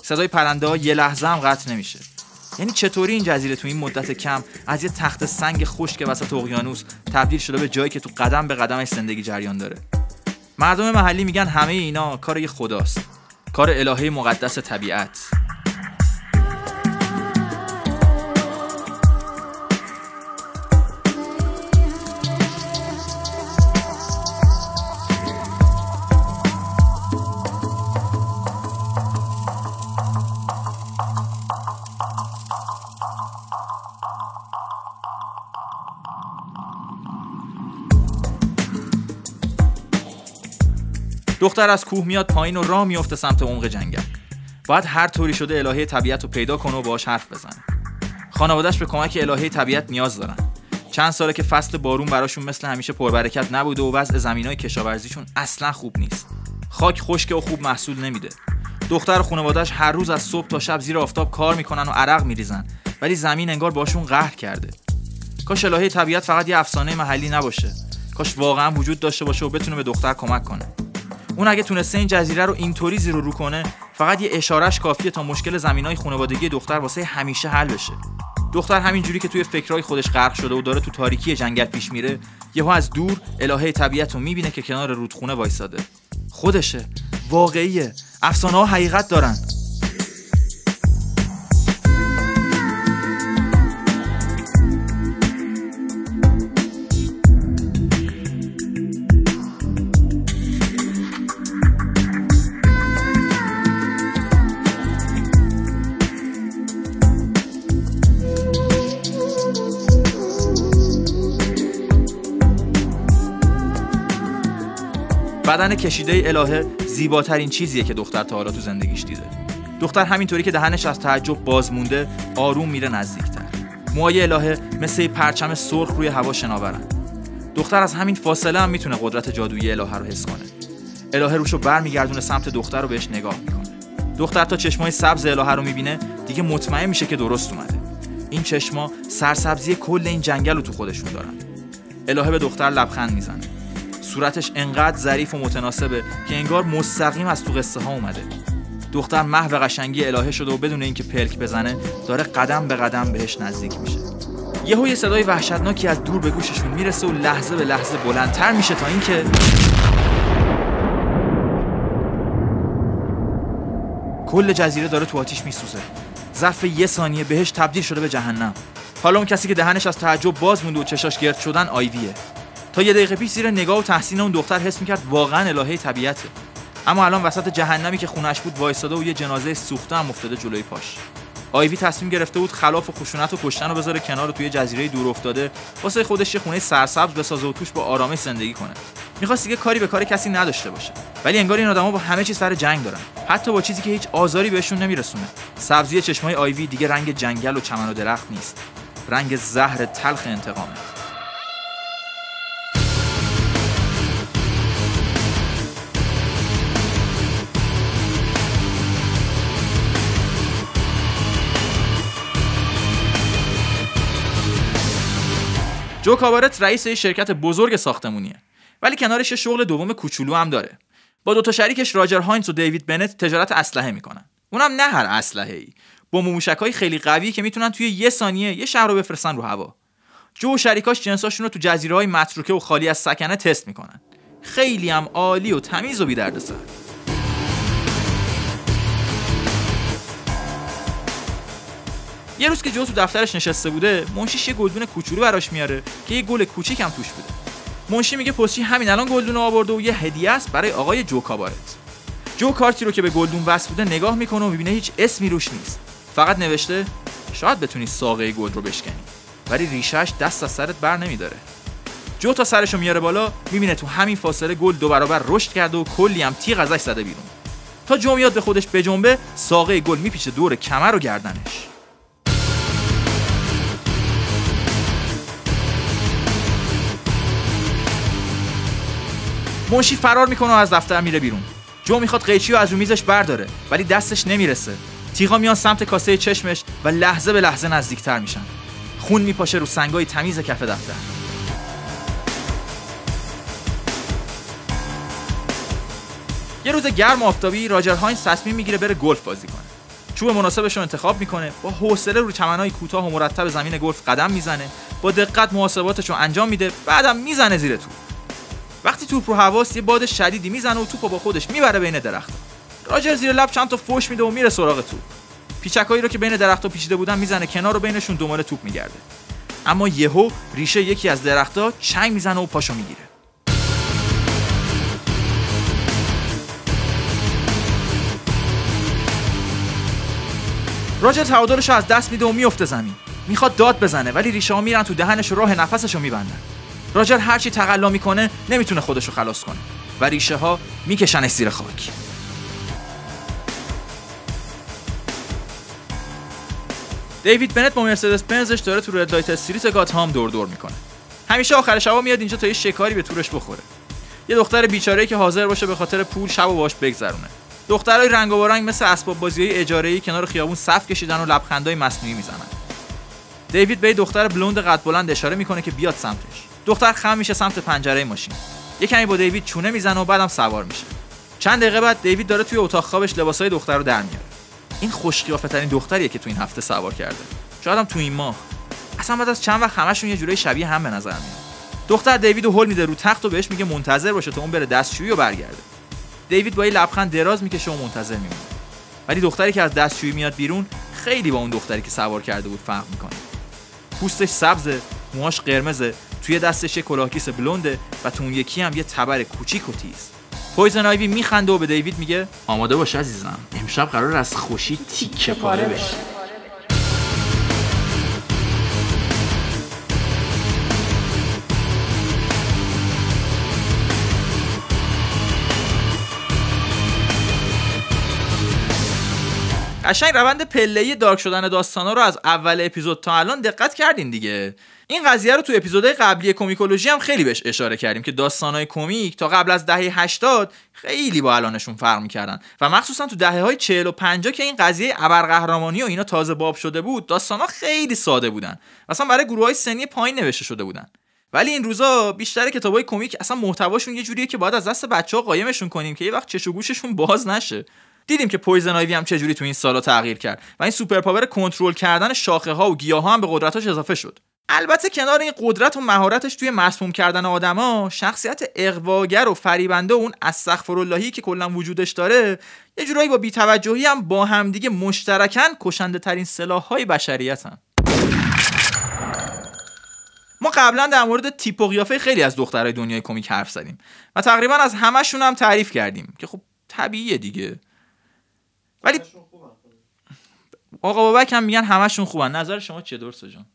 صدای پرنده ها یه لحظه هم قطع نمیشه. یعنی چطوری این جزیره تو این مدت کم از یه تخت سنگ خشک وسط اقیانوس تبدیل شده به جایی که تو قدم به قدمش زندگی جریان داره؟ مردم محلی میگن همه اینا کار یه خداست. کار الهه مقدس طبیعت. دختر از کوه میاد پایین و راه میفته سمت عمق جنگل. باید هر طوری شده الهه طبیعت رو پیدا کنه و باهاش حرف بزنه. خانوادهش به کمک الهه طبیعت نیاز دارن. چند ساله که فصل بارون براشون مثل همیشه پربرکت نبوده و وضع زمینای کشاورزیشون اصلا خوب نیست. خاک خشک و خوب محصول نمیده. دختر و خانوادهش هر روز از صبح تا شب زیر آفتاب کار می‌کنن و عرق میریزن. ولی زمین انگار باشون قهر کرده. کاش الهه طبیعت فقط یه افسانه محلی نباشه. کاش واقعا وجود داشته باشه و بتونه به دختر کمک کنه. اون اگه تونسته این جزیره رو اینطوری زیر رو کنه فقط یه اشارش کافیه تا مشکل زمینای خانوادگی دختر واسه همیشه حل بشه. دختر همینجوری که توی فکرای خودش غرق شده و داره تو تاریکی جنگل پیش میره یهو از دور الهه طبیعت رو می‌بینه که کنار رودخونه وایساده. خودشه. واقعیه. افسانه ها حقیقت دارن. بدن کشیده الهه زیباترین چیزیه که دختر تا حالا تو زندگیش دیده. دختر همینطوری که دهنش از تعجب باز مونده آروم میره نزدیکتر. موهای الهه مثل پرچم سرخ روی هوا شناورن. دختر از همین فاصله هم می‌تونه قدرت جادویی الهه رو حس کنه. الهه روشو برمیگردونه سمت دختر رو بهش نگاه می‌کنه. دختر تا چشمای سبز الهه رو می‌بینه دیگه مطمئن میشه که درست اومده. این چشما سرسبزی کل این جنگل رو تو خودشون دارن. الهه به دختر لبخند می‌زنه. صورتش انقدر ظریف و متناسبه که انگار مستقیم از تو قصه ها اومده. دختر محو قشنگی الهه شده و بدون اینکه پلک بزنه داره قدم به قدم بهش نزدیک میشه. یهو یه صدای وحشتناکی از دور به گوششون می‌رسه و لحظه به لحظه بلندتر میشه تا اینکه کل جزیره داره تو آتیش میسوزه. ظرف یه ثانیه بهش تبدیل شده به جهنم. حالا اون کسی که دهنش از تعجب باز مونده و چشاش گرد شدن آیویه. تا یه دقیقه پیش زیر نگاه و تحسین اون دختر حس می‌کرد واقعا الهه طبیعته. اما الان وسط جهنمی که خونش بود وایساده و یه جنازه سوخته هم افتاده جلوی پاش. آیوی تصمیم گرفته بود خلاف و خشونت و کشتن رو بذاره کنار توی جزیره دور افتاده واسه خودش یه خونه سرسبز بسازه و توش با آرامش زندگی کنه. می‌خواست دیگه کاری به کار کسی نداشته باشه. ولی انگار این آدما با همه چی سر جنگ دارن. حتی با چیزی که هیچ آزاری بهشون نمیرسونه. سبزی چشمای آیوی دیگه رنگ جنگل و چمن و درخت نیست. رنگ زهر تلخ انتقامه. جو کابارت رئیس شرکت بزرگ ساختمونیه. ولی کنارش شغل دوم کوچولو هم داره. با دو تا شریکش راجر هاینز و دیوید بنت تجارت اسلحه می‌کنن. اونم نه هر اسلحه ای با موشک خیلی قوی که می‌تونن توی یه ثانیه یه شهر رو بفرستن رو هوا. جو و شریکاش جنساشون رو تو جزیره های متروکه و خالی از سکنه تست می‌کنن. خیلی هم عالی و تمیز و بی یه روز که جو تو دفترش نشسته بوده منشیش یه گلدون کوچولو براش میاره که یه گل کوچیک هم توش بوده. منشی میگه پستی همین الان گلدون آورده و یه هدیه است برای آقای جو کابارت. جو کارتی رو که به گلدون وصل بوده نگاه می‌کنه و می‌بینه هیچ اسمی روش نیست. فقط نوشته شاید بتونی ساقه گل رو بشکنی ولی ریشش دست از سرت بر نمیداره. جو تا سرشو میاره بالا می‌بینه تو همین فاصله گل دو برابر رشد کرده و کلی هم تیغ ازش زده بیرون. تا جو میاد به خودش بجنبه ساقه گل میپیچه دور کمر و گردنش. منشی فرار می‌کنه و از دفتر میره بیرون. جو می‌خواد قیچی رو از رو میزش برداره ولی دستش نمی‌رسه. تیغا میان سمت کاسه چشمش و لحظه به لحظه نزدیکتر میشن. خون میپاشه رو سنگای تمیز کف دفتر. یه روز گرم آفتابی راجر هاینز تصمیم می‌گیره بره گلف بازی کنه. چوب مناسبش رو انتخاب می‌کنه با حوصله رو چمنهای کوتاه و مرتب زمین گلف قدم می‌زنه با دقت محاسباتش رو انجام میده بعدم می‌زنه زیر توپ وقتی توپ رو حواس یه باد شدیدی می‌زنه و توپ با خودش می‌بره بین درخت. راجر زیر لب چند تا فوش میده و میره سراغ توپ. پیچکایی رو که بین درختها پیچیده بودن می‌زنه کنار و بینشون دنبال توپ میگرده. اما یهو ریشه یکی از درختها چنگ می‌زنه و پاشو می‌گیره. راجر تعادلش رو از دست میده و میفته زمین. می‌خواد داد بزنه ولی ریشه ها میرن تو دهنش و راه نفسش رو میبندن. راجر هرچی تقلا می‌کنه نمی‌تونه خودش رو خلاص کنه. و ریشه ها میکشنش زیر خاک. دیوید بنت با مرسدس بنزش داره تو رد لایت استریت گاتهام دور دور می‌کنه. همیشه آخر شبا میاد اینجا تا یه شکاری به تورش بخوره. یه دختر بیچاره که حاضر باشه به خاطر پول شب و باش بگذرونه. دخترای رنگ و رنگ مثل اسباب بازی اجاره کنار خیابون صف کشیدن و لبخندای مصنوعی می‌زنن. دیوید به دختر بلوند قد بلند اشاره می‌کنه که بیاد سمتش. دختر خم میشه سمت پنجره ماشین. یه کمی با دیوید چونه می‌زنه و بعدم سوار میشه. چند دقیقه بعد دیوید داره توی اتاق خوابش لباسای دختر رو در میاره. این خوش ترین دختریه که تو این هفته سوار کرده. شاید هم تو این ماه. اصلا بعد از چند وقت همشون یه جورای شبیه هم به نظر میاد. دختر دیوید رو هول میده رو تخت و بهش میگه منتظر باشه تا اون بره دستشویی و برگرده. دیوید با یه لبخند دراز می‌کشه و منتظر میمونه. ولی دختری که از دستشویی میاد بیرون خیلی با اون دختری که سوار کرده بود فرق می‌کنه. پوستش سبزه موهاش قرمزه. توی دستش یه کلاهگیس بلونده و تو اون یکی هم یه تبر کوچیک و تیز. پویزن آیوی میخنده و به دیوید میگه آماده باش عزیزم. امشب قراره از خوشی تیکه پاره بشه قشنگ روند پله‌ای دارک شدن داستانا رو از اول اپیزود تا الان دقت کردین دیگه. این قضیه رو تو اپیزودهای قبلی کمیکولوژی هم خیلی بهش اشاره کردیم که داستانهای کمیک تا قبل از دهه 80 خیلی با الانشون فرق می‌کردن. و مخصوصا تو دهه های 40 و 50 که این قضیه ابرقهرمانی و اینا تازه باب شده بود داستانها خیلی ساده بودن. اصلا برای گروه های سنی پایین نوشته شده بودن. ولی این روزا بیشتر کتابای کمیک اصلا محتواشون یه جوریه که باید از دست بچه ها قایمشون کنیم که یه وقت چش و گوششون باز نشه. دیدیم که پویزن آیوی هم چجوری تو این سالا تغییر کرد و این super power کنترل کردن شاخه ها و گیاه ها هم به قدرتاش اضافه شد. البته کنار این قدرت و مهارتش توی مسموم کردن آدما شخصیت اغواگر و فریبنده و اون الهه‌ای که کلا وجودش داره یه جورایی با بیتوجهی هم با همدیگه مشترکن کشنده ترین سلاح های بشریتن. ما قبلا در مورد تیپ و قیافه خیلی از دخترای دنیای کمیک حرف زدیم و تقریبا از همشون هم تعریف کردیم که خب طبیعیه دیگه. ولی آقا بابک هم میگن همشون خوبن. نظر شما چیه درسته جان؟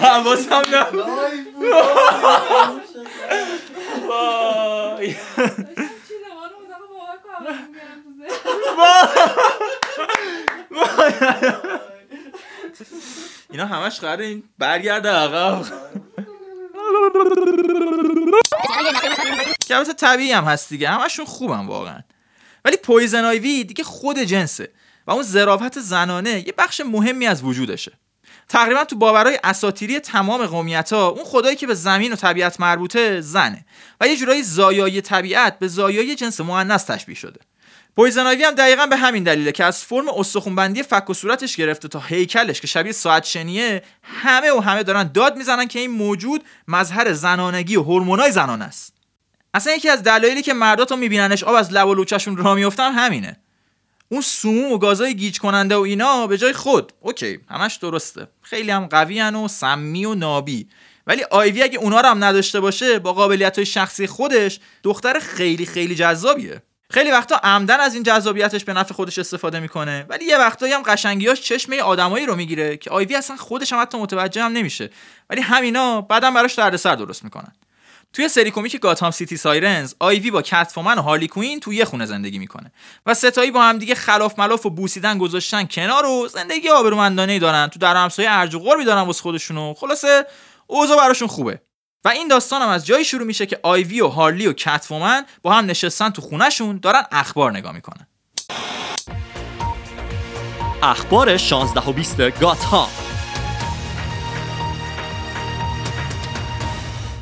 حواسم اینا همش قراره این برگرده عقب. که طبیعی هم هست دیگه. همشون خوبن واقعا. ولی پویزن آیوی دیگه خود جنسه و اون ظرافت زنانه یه بخش مهمی از وجودشه. تقریبا تو باورهای اساتیری تمام قومیت ها اون خدایی که به زمین و طبیعت مربوطه زنه و یه جورایی زایای طبیعت به زایای جنس مؤنث تشبیه شده. پویزناوی هم دقیقا به همین دلیله که از فرم استخونبندی فک و صورتش گرفته تا هیکلش که شبیه ساعت شنیه همه و همه دارن داد می‌زنن که این موجود مظهر زنانگی و هورمونای زنان است. اصلا یکی از دلایلی که مردا تو میبیننش آب از لب و لوچشون را میفتن همینه. اون سموم و گازای گیج کننده و اینا به جای خود. اوکی همش درسته. خیلی هم قوی و سمی و نابی. ولی آیوی اگه اونا رو هم نداشته باشه با قابلیت های شخصی خودش دختر خیلی خیلی جذابیه. خیلی وقتا عمدن از این جذابیتش به نفع خودش استفاده می‌کنه. ولی یه وقتایی هم قشنگیاش چشمه آدمایی رو می‌گیره که آیوی اصلا خودش هم حتی متوجه هم نمیشه. ولی همینا بعدم براش دردسر درست می‌کنن. توی سری کمیک گاتام سیتی سایرنز آیوی با کتفومن و هارلی کوین توی یه خونه زندگی می‌کنه. و ستایی با هم دیگه خلاف ملاف و بوسیدن گذاشتن کنار و زندگی آبرومندانه دارن. تو در همسایه ارج و قربی دارن واسه خودشونو. خلاصه اوضاع براشون خوبه. و این داستان هم از جایی شروع میشه که آیوی و هارلی و کتفومن با هم نشستن تو خونهشون دارن اخبار نگاه می‌کنن. اخبار 16 و 20 گاتهام.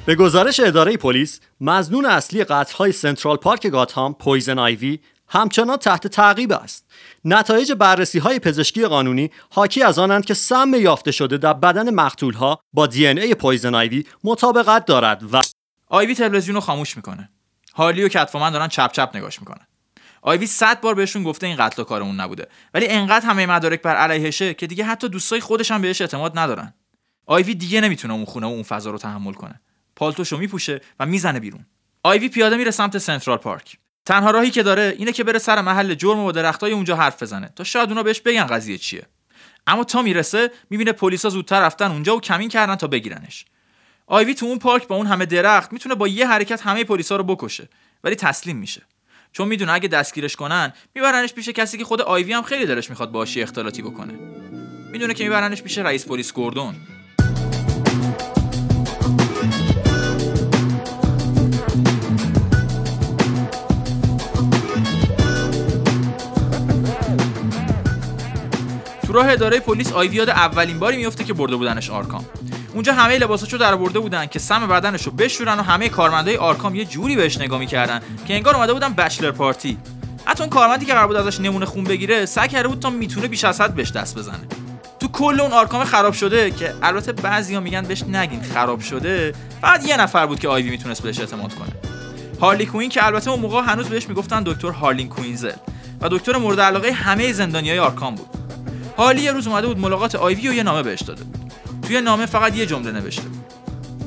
به گزارش اداره پلیس مظنون اصلی قتل‌های سنترال پارک گاتهام پویزن آیوی همچنان تحت تعقیب است. نتایج بررسی های پزشکی قانونی حاکی از آنند که سم یافته شده در بدن مقتول ها با DNA پویزن آیوی مطابقت دارد و آیوی تلویزیون رو خاموش می‌کنه. هارلی و کتوومن دارن چپ چپ نگاش می‌کنن آیوی صد بار بهشون گفته این قتل کارمون نبوده. ولی انقدر همه مدارک بر علیهشه که دیگه حتی دوستای خودش هم بهش اعتماد ندارن. آیوی دیگه نمی‌تونه اون خونه و اون فضا رو تحمل کنه. پالتوشو میپوشه و می‌زنه بیرون. آیوی پیاده میره سمت سنترال پارک. تنها راهی که داره اینه که بره سر محل جرم و درختای اونجا حرف بزنه. تا شاید اونا بهش بگن قضیه چیه. اما تا می‌رسه می‌بینه پلیسا زودتر رفتن اونجا و کمین کردن تا بگیرنش. آیوی تو اون پارک با اون همه درخت می‌تونه با یه حرکت همه پلیسا رو بکشه ولی تسلیم میشه. چون می‌دونه اگه دستگیرش کنن میبرنش پیش کسی که خود آیوی هم خیلی دلش می‌خواد باهاش یه اختلاطی بکنه. می‌دونه که میبرنش پیش رئیس پلیس گوردون. تو راه اداره پلیس آیوی یاد اولین باری میفته که برده بودنش آرکام. اونجا همه لباساشو درآورده بودن که سم بدنشو بشورن و همه کارمندای آرکام یه جوری بهش نگاه می‌کردن که انگار اومده بودن bachelor party. حتی اون کارمندی که قرار بود ازش نمونه خون بگیره سعی کرده بود تا می‌تونه بیش از حد بهش دست بزنه. تو کل اون آرکام خراب شده که البته بعضیا میگن بهش نگین خراب شده. فقط یه نفر بود که آیوی می‌تونست بهش اعتماد کنه. هارلی کویین که البته اون موقع هنوز بهش می‌گفتن دکتر هارلین کوینزل. و دکتر مورد علاقه همه زندانیای آرکام بود. هارلی یه روز اومده بود ملاقات آیوی و یه نامه بهش داده بود. توی نامه فقط یه جمله نوشته بود.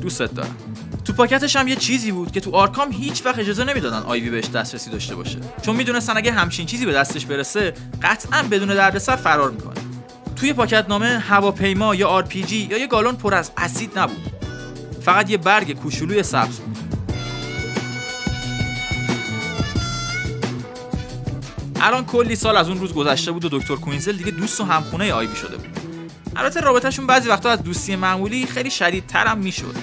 دوستت دارم. تو پاکتش هم یه چیزی بود که تو آرکام هیچ وقت اجازه نمی‌دادن آیوی بهش دسترسی داشته باشه. چون می‌دونستن اگه همچین چیزی به دستش برسه قطعا بدون دردسر فرار می‌کنه. توی پاکت نامه هواپیما یا آر یا یه گالون پر از اسید نبود. فقط یه برگ کوچولوی سبز بود. الان کلی سال از اون روز گذشته بود و دکتر کوینزل دیگه دوست و همخونه آیوی شده بود. البته رابطهشون بعضی وقتا از دوستی معمولی خیلی شدیدتر هم می‌شد.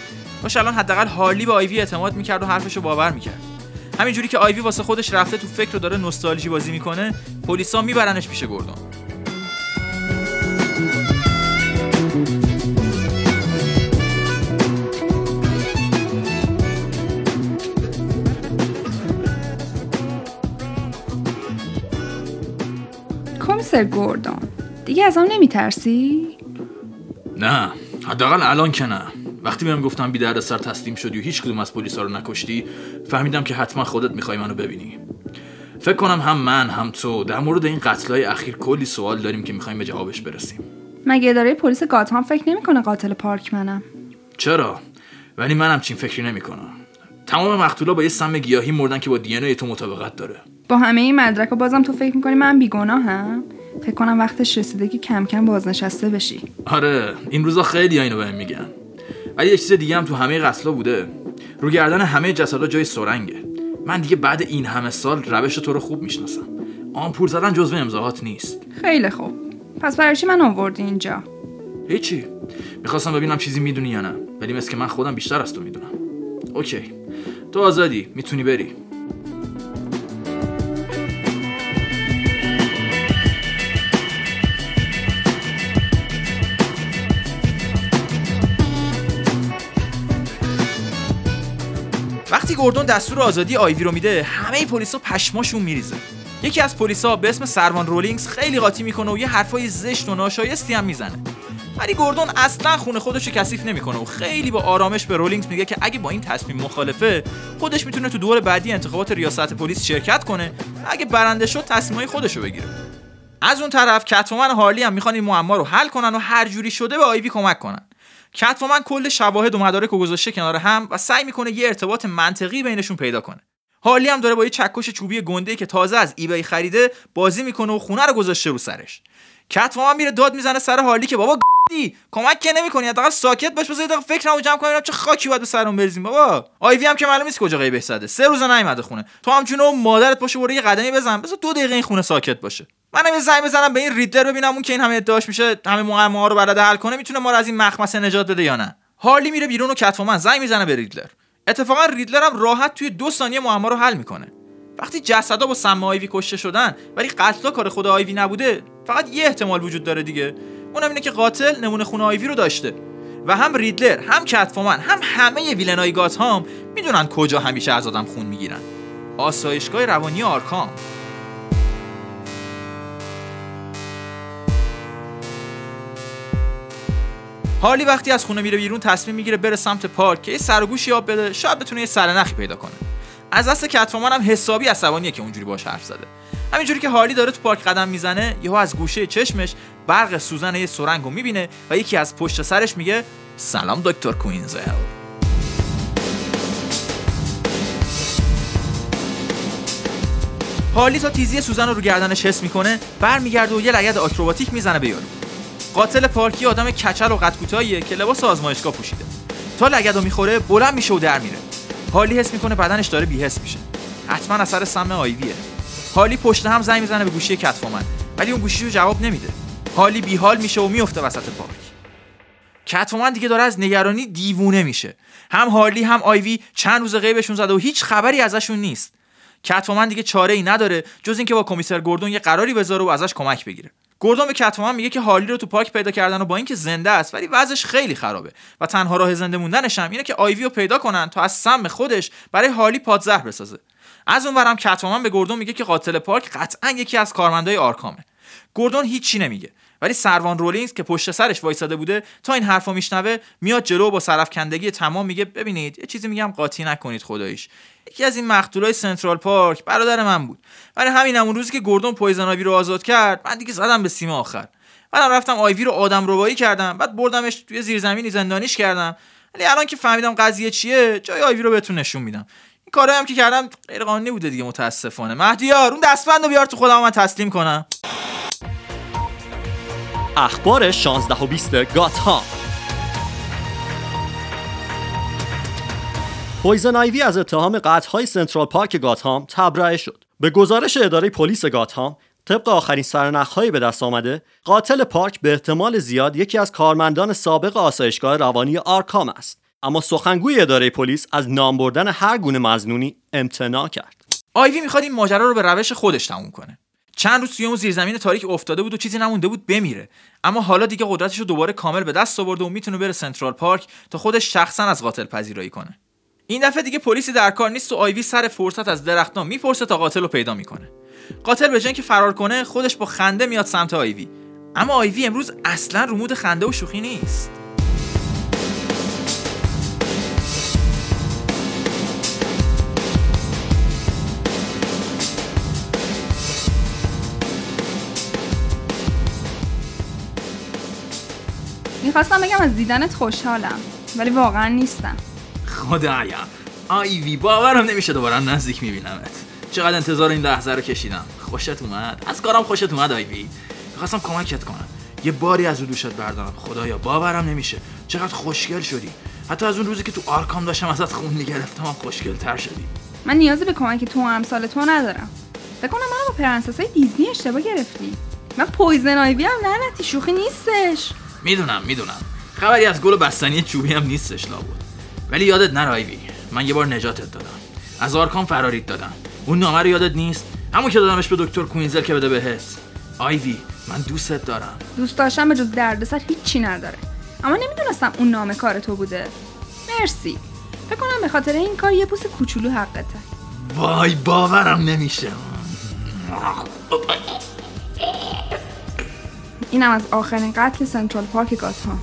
باشه الان حداقل هارلی به آیوی اعتماد می‌کرد و حرفشو باور می‌کرد. همینجوری که آیوی واسه خودش رفته تو فکر رو داره نوستالژی بازی می‌کنه پلیسا میبرنش پیش گردون. کمیسر گوردون دیگه از هم نمیترسی؟ نه حداقل الان که نه. وقتی بهم گفتم بی درد سر تسلیم شدی و هیچ کدوم از پلیسا رو نکشتی فهمیدم که حتما خودت می‌خوای منو ببینی. فکر کنم هم من هم تو در مورد این قتلای اخیر کلی سوال داریم که می‌خوایم به جوابش برسیم. مگه اداره پلیس گاتهام فکر نمی‌کنه قاتل پارک منم؟ چرا؟ ولی منم چین فکری نمی‌کنم. تمام مقتولا با یه سم گیاهی مردن که با دی تو مطابقت داره. با همه این مدرک و بازم تو فکر می‌کنی من بیگناهم؟ فکر کنم وقتش رسیده که کم کم بازنشسته بشی. آره این روزا خیلی اینو بهم میگن. ولی یه چیز دیگه هم تو همه قتلا بوده. رو گردن همه جسدا جای سرنگه. من دیگه بعد این همه سال روش تو رو خوب می‌شناسم. آمپور زدن جزو امضاهات نیست. خیلی خوب. پس برای چی من آوردی اینجا؟ هیچی. می‌خواستم ببینم چیزی می‌دونی یا نه ولی مثل که من خودم بیشتر از تو می‌دونم. اوکی. تو آزادی. می‌تونی بری. وقتی گوردون دستور آزادی آیوی رو میده همه پلیسا پشماشون میریزه. یکی از پلیسا به اسم سروان رولینگز خیلی قاطی می‌کنه و یه حرفای زشت و ناشایستی هم می‌زنه. ولی گوردون اصلا خونه خودش رو کثیف نمی‌کنه و خیلی با آرامش به رولینگز میگه که اگه با این تصمیم مخالفه خودش می‌تونه تو دور بعدی انتخابات ریاست پلیس شرکت کنه اگه برنده شد تصمیمای خودش رو بگیره. از اون طرف کتومن و هارلی هم می‌خوان این معما رو حل کنن و هر جوری شده به آیوی کمک کنن. کتومن کل شواهد و مدارک رو گذاشته کنار هم و سعی می‌کنه یه ارتباط منطقی بینشون پیدا کنه. هارلی هم داره با یه چکش چوبی گنده که تازه از ایبی خریده بازی می‌کنه و خونه رو گذاشته رو سرش. کتومن میره داد می‌زنه سر هارلی که بابا دی کمک که نمی‌کنی حداقل ساکت باش بذار دقیقه فکرمو جمع کنم چه خاکی باید به سرم بریزیم. بابا آیوی هم که معلوم نیست کجا غیبه زده سه روز نیومده خونه. تو هم جون مادرت باشه برو یه قدمی بزن. بذار دو دقیقه این خونه ساکت باشه. منم یه زنگ بزنم به این ریدلر ببینم اون که این همه ادعاش میشه همه معما رو بلده حل کنه می‌تونه ما رو از این مخمسه نجات بده یا نه؟ هارلی میره بیرون و کتومن زنگ می‌زنه به ریدلر. اتفاقا ریدلر هم راحت توی دو ثانیه معما رو حل می‌کنه. وقتی جسدا با سم آیوی کشته شدن ولی قتلا کار خود آیوی نبوده فقط یه احتمال وجود داره دیگه. اونم اینه که قاتل نمونه خونه آیوی رو داشته. و هم ریدلر هم کتفومن هم همه ویلنای گاتهام می‌دونن کجا همیشه از آدم خون می‌گیرن. آسایشگاه روانی آرکام هارلی وقتی از خونه میره بیرون تصمیم می‌گیره بره سمت پارک که یه سرگوشی آب بده شاید بتونه یه سرنخی پیدا کنه. از دست کتفومن هم حسابی عصبانیه که اونجوری باش حرف زده. همینجوری که هارلی داره تو پارک قدم می‌زنه یهو از گوشه چشمش برق سوزن یه سرنگو می‌بینه و یکی از پشت سرش میگه سلام دکتر کوینزل. هارلی تا تیزی سوزن رو رو گردنش حس می‌کنه برمیگرده و یه لگد آکروباتیک می‌زنه به یارو. قاتل پارکی آدم کچل و قد کوتاهیه که لباس آزمایشگاه پوشیده. تا لگد رو می‌خوره بلند میشه و در میره. هارلی حس می‌کنه بدنش داره بیهس میشه. حتما اثر سم آیویه. هالی پشت هم زنگ می‌زنه به گوشی کتفومن ولی اون گوشیشو جواب نمیده. هالی بیحال میشه و میفته وسط پارک. کتفومن دیگه داره از نگرانی دیوونه میشه. هم هارلی هم آیوی چند روز غیبشون زده و هیچ خبری ازشون نیست. کتفومن دیگه چاره ای نداره جز اینکه با کمیسر گوردون یه قراری بذاره و ازش کمک بگیره. گوردون به کتفومن میگه که هارلی رو تو پارک پیدا کردن و با اینکه زنده است ولی وضعش خیلی خرابه و تنها راه زنده موندنش هم اینه که آیوی رو پیدا کنن تا از سم خودش برای هارلی پادزهر بسازه. از اونورم کتوومن به گوردون میگه که قاتل پارک قطعا یکی از کارمندای آرکامه. گوردون هیچی نمیگه. ولی سروان رولینز که پشت سرش وایساده بوده تا این حرفو میشنوه میاد جلو با سرفکندگی تمام میگه ببینید یه چیزی میگم قاطی نکنید خداییش. یکی از این مقتولای سنترال پارک برادر من بود. ولی همین همون روزی که گوردون پویزن رو آزاد کرد من دیگه زدم به سیم آخر. بعدم رفتم آیوی رو آدم ربایی کردم بعد بردمش توی زیرزمینی زندانیش کردم. ولی الان که فهمیدم قضیه چیه جای آیوی رو بهتون نشون میدم. کارایی هم که کردم غیر قانونی بوده دیگه متاسفانه. مهدیار اون دستبندو بیار تو خودم من تسلیم کنم. اخبار 16 و 20 گاتهام پویزن آیوی از اتهام قتل‌های سنترال پارک گاتهام تبرئه شد. به گزارش اداره پلیس گاتهام طبق آخرین سرنخهایی به دست آمده قاتل پارک به احتمال زیاد یکی از کارمندان سابق آسایشگاه روانی آرکام است. اما سخنگوی اداره پلیس از نام بردن هر گونه مزنونی امتناع کرد. آیوی می‌خواد این ماجرا رو به روش خودش تموم کنه. چند روز توی اون زیرزمین تاریک افتاده بود و چیزی نمونده بود بمیره. اما حالا دیگه قدرتش رو دوباره کامل به دست آورده و می‌تونه بره سنترال پارک تا خودش شخصا از قاتل پذیرایی کنه. این دفعه دیگه پلیسی در کار نیست و آیوی سر فرصت از درختان می‌پرسه تا قاتل رو پیدا می‌کنه. قاتل به که فرار کنه خودش با خنده میاد سمت آیوی. اما آیوی امروز اصلا رو مود خنده و شوخی نیست. می‌خواستم بگم از دیدنت خوشحالم ولی واقعا نیستم. خدایا آیوی باورم نمیشه دوباره از نزدیک میبینمت. چقدر انتظار این لحظه رو کشیدم. خوشت اومد؟ از کارم خوشت اومد آیوی. می‌خواستم کمکت کنم. یه باری از رو دوشت بردارم. خدایا باورم نمیشه. چقدر خوشگل شدی. حتی از اون روزی که تو آرکام داشتم ازت خون می‌گرفتم هم خوشگل تر شدی. من نیازی به کمک تو و امثال تو ندارم. فکر کنم منو با پرنسس های دیزنی اشتباه گرفتی. من پویزن آیویم لعنتی شوخی نیستش. می‌دونم می‌دونم. خبری از گل و بستنی چوبی هم نیستش لابد. ولی یادت نره آیوی من یه بار نجاتت دادم. از آرکام فرارید دادم. اون نامه رو یادت نیست؟ همون که دادمش به دکتر کوینزل که بده بهت. آیوی من دوستت دارم. دوست داشتم به جز دردسر هیچی نداره. اما نمی‌دونستم اون نامه کار تو بوده. مرسی. فکر کنم به خاطر این کار یه پوست کوچولو حقته. وای باورم نمیشه. اینم از آخرین قتل سنترال پارک گاتهام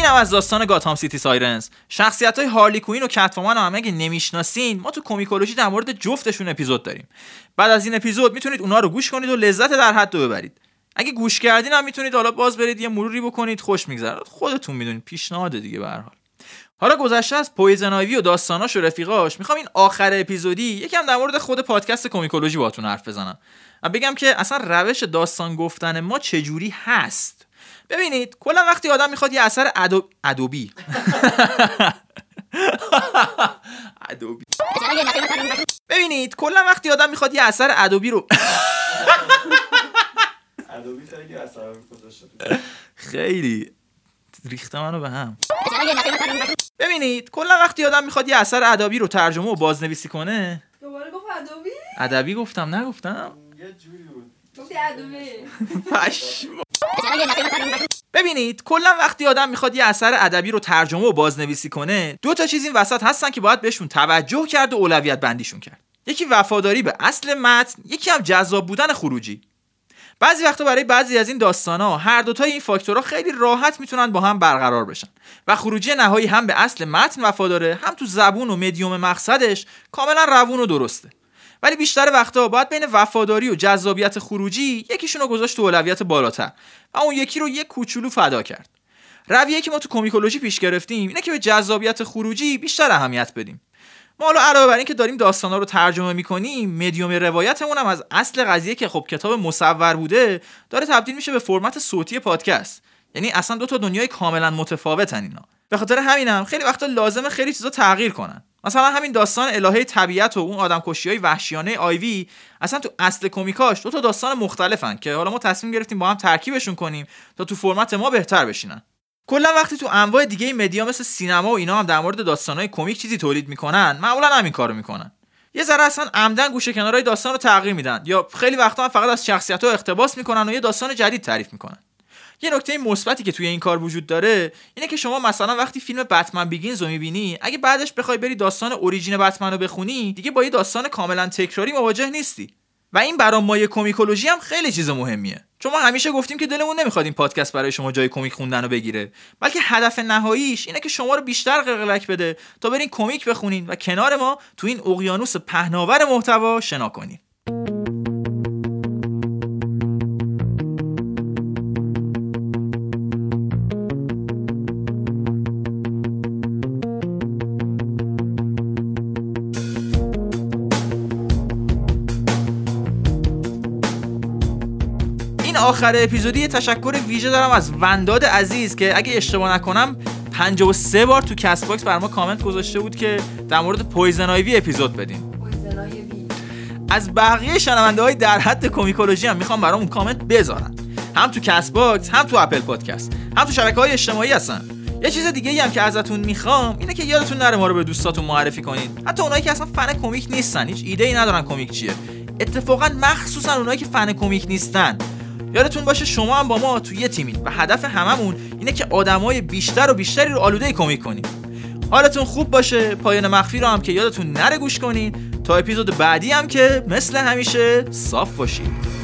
اینم از داستان گاتهام سیتی سایرنز. شخصیت های هارلی کویین و کتوومن هم اگه نمی‌شناسین ما تو کومیکولوژی در مورد جفتشون اپیزود داریم. بعد از این اپیزود می‌تونید اونها رو گوش کنید و لذت بی حد رو ببرید. اگه گوش کردین هم می‌تونید حالا باز برید یه مروری بکنید خوش میگذره. خودتون می‌دونید پیشنهاد دیگه به هر حال. حالا گذشته از پویزن آیوی و داستاناش و رفیقاش می‌خوام این آخر اپیزودی یکم در مورد خود پادکست کومیکولوژی باهاتون حرف بزنم و بگم که اصلا روش داستان گفتن ما چجوری هست. ببینید کلا وقتی آدم می‌خواد یه اثر ادو... ادوبی. ادوبی. ببینید کلا وقتی آدم می‌خواد یه اثر ادوبی رو خیلی ریخته منو به هم. ببینید کلا وقتی آدم می‌خواد یه اثر ادبی رو ترجمه و بازنویسی کنه دوباره گفت ادوبی؟ ادبی گفتم نگفتم. گفتی ادوبی ببینید کلا وقتی آدم می‌خواد یه اثر ادبی رو ترجمه و بازنویسی کنه دو تا چیز این وسط هستن که باید بهشون توجه کرد و اولویت بندیشون کرد. یکی وفاداری به اصل متن یکی هم جذاب بودن خروجی. بعضی وقتا برای بعضی از این داستانا هر دوتای این فاکتورها خیلی راحت می‌تونن با هم برقرار بشن. و خروجی نهایی هم به اصل متن وفاداره هم تو زبون و مدیوم مقصدش کاملا روون و درسته. ولی بیشتر وقتا باید بین وفاداری و جذابیت خروجی یکیشون رو گذاشت تو اولویت بالاتر و اون یکی رو یک کوچولو فدا کرد. رویه که ما تو کومیکولوژی پیش گرفتیم اینه که به جذابیت خروجی بیشتر اهمیت بدیم. ما حالا علاوه بر اینکه داریم داستانا رو ترجمه می‌کنیم مدیوم روایتمون هم از اصل قضیه که خب کتاب مصور بوده داره تبدیل میشه به فرمت صوتی پادکست. یعنی اصلا دو تا دنیای کاملا متفاوتن اینا. به خاطر همینم خیلی وقتا لازمه خیلی چیزا تغییر کنن. مثلا همین داستان الهه طبیعت و اون آدم های وحشیانه آیوی اصلا تو اصل کمیکاش دو تا داستان مختلفن که حالا ما تصمیم گرفتیم با هم ترکیبشون کنیم تا تو فرمت ما بهتر بشینن. کلا وقتی تو انواع دیگه media مثل سینما و اینا هم در مورد داستانهای کمیک چیزی تولید می‌کنن معمولا همین کارو می‌کنن. یه ذره اصلا عمدا گوشه کنارای داستان رو تغییر میدن یا خیلی وقتا هم فقط از شخصیت ها اقتباس می‌کنن و یه داستان جدید تعریف می‌کنن. یه نکته مثبتی که توی این کار وجود داره اینه که شما مثلا وقتی فیلم بتمن بیگینز رو می‌بینی اگه بعدش بخوای بری داستان origin بتمن رو بخونی دیگه با یه داستان کاملا تکراری مواجه نیستی. و این برای مایه کمیکولوژی هم خیلی چیز مهمیه. چون ما همیشه گفتیم که دلمون نمی‌خواد این پادکست برای شما جای کمیک خوندن رو بگیره. بلکه هدف نهاییش اینه که شما رو بیشتر قلقلک بده تا برین کمیک بخونین و کنار ما تو این اقیانوس پهناور محتوا شنا کنین. آخر اپیزودی یه تشکر ویژه دارم از ونداد عزیز که اگه اشتباه نکنم 53 بار تو Castbox بر ما کامنت گذاشته بود که در مورد Poison Ivy اپیزود بدیم. از بقیه شنونده های در حد کمیکولوژی هم می‌خوام برامون کامنت بذارن. هم تو Castbox هم تو Apple Podcasts هم تو شبکه های اجتماعی هستن. یه چیز دیگه هم که ازتون می‌خوام اینه که یادتون نره ما رو به دوستاتون معرفی کنید. حتی اونایی که اصلا فن کمیک نیستن هیچ ایده ای ندارن کمیک چیه. اتفاقا مخصوصا اونایی که فن کمیک نیستن. یادتون باشه شما هم با ما تو یه تیمین و هدف هممون اینه که آدمای بیشتر و بیشتری رو آلوده کمیک کنیم. حالتون خوب باشه پایان مخفی رو هم که یادتون نره گوش کنین. تا اپیزود بعدی هم که مثل همیشه صاف باشید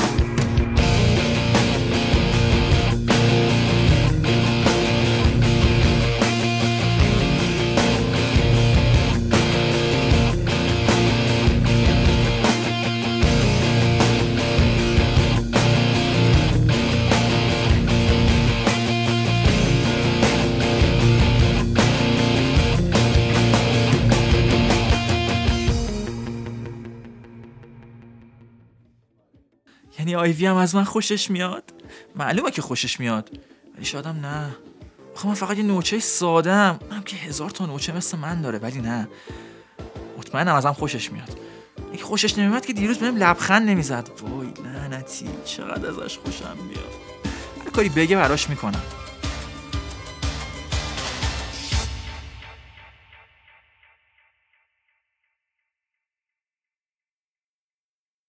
آیوی هم از من خوشش میاد؟ معلومه که خوشش میاد. ولی شادم نه. خب من فقط یه نوچه سادم هم که هزار تا نوچه مثل من داره ولی نه. مطمئنم ازم خوشش میاد. اگه خوشش نمیاد که دیروز بهم لبخند نمی‌زد. وای لعنتی. چقدر ازش خوشم میاد. هر کاری بگه براش می‌کنم.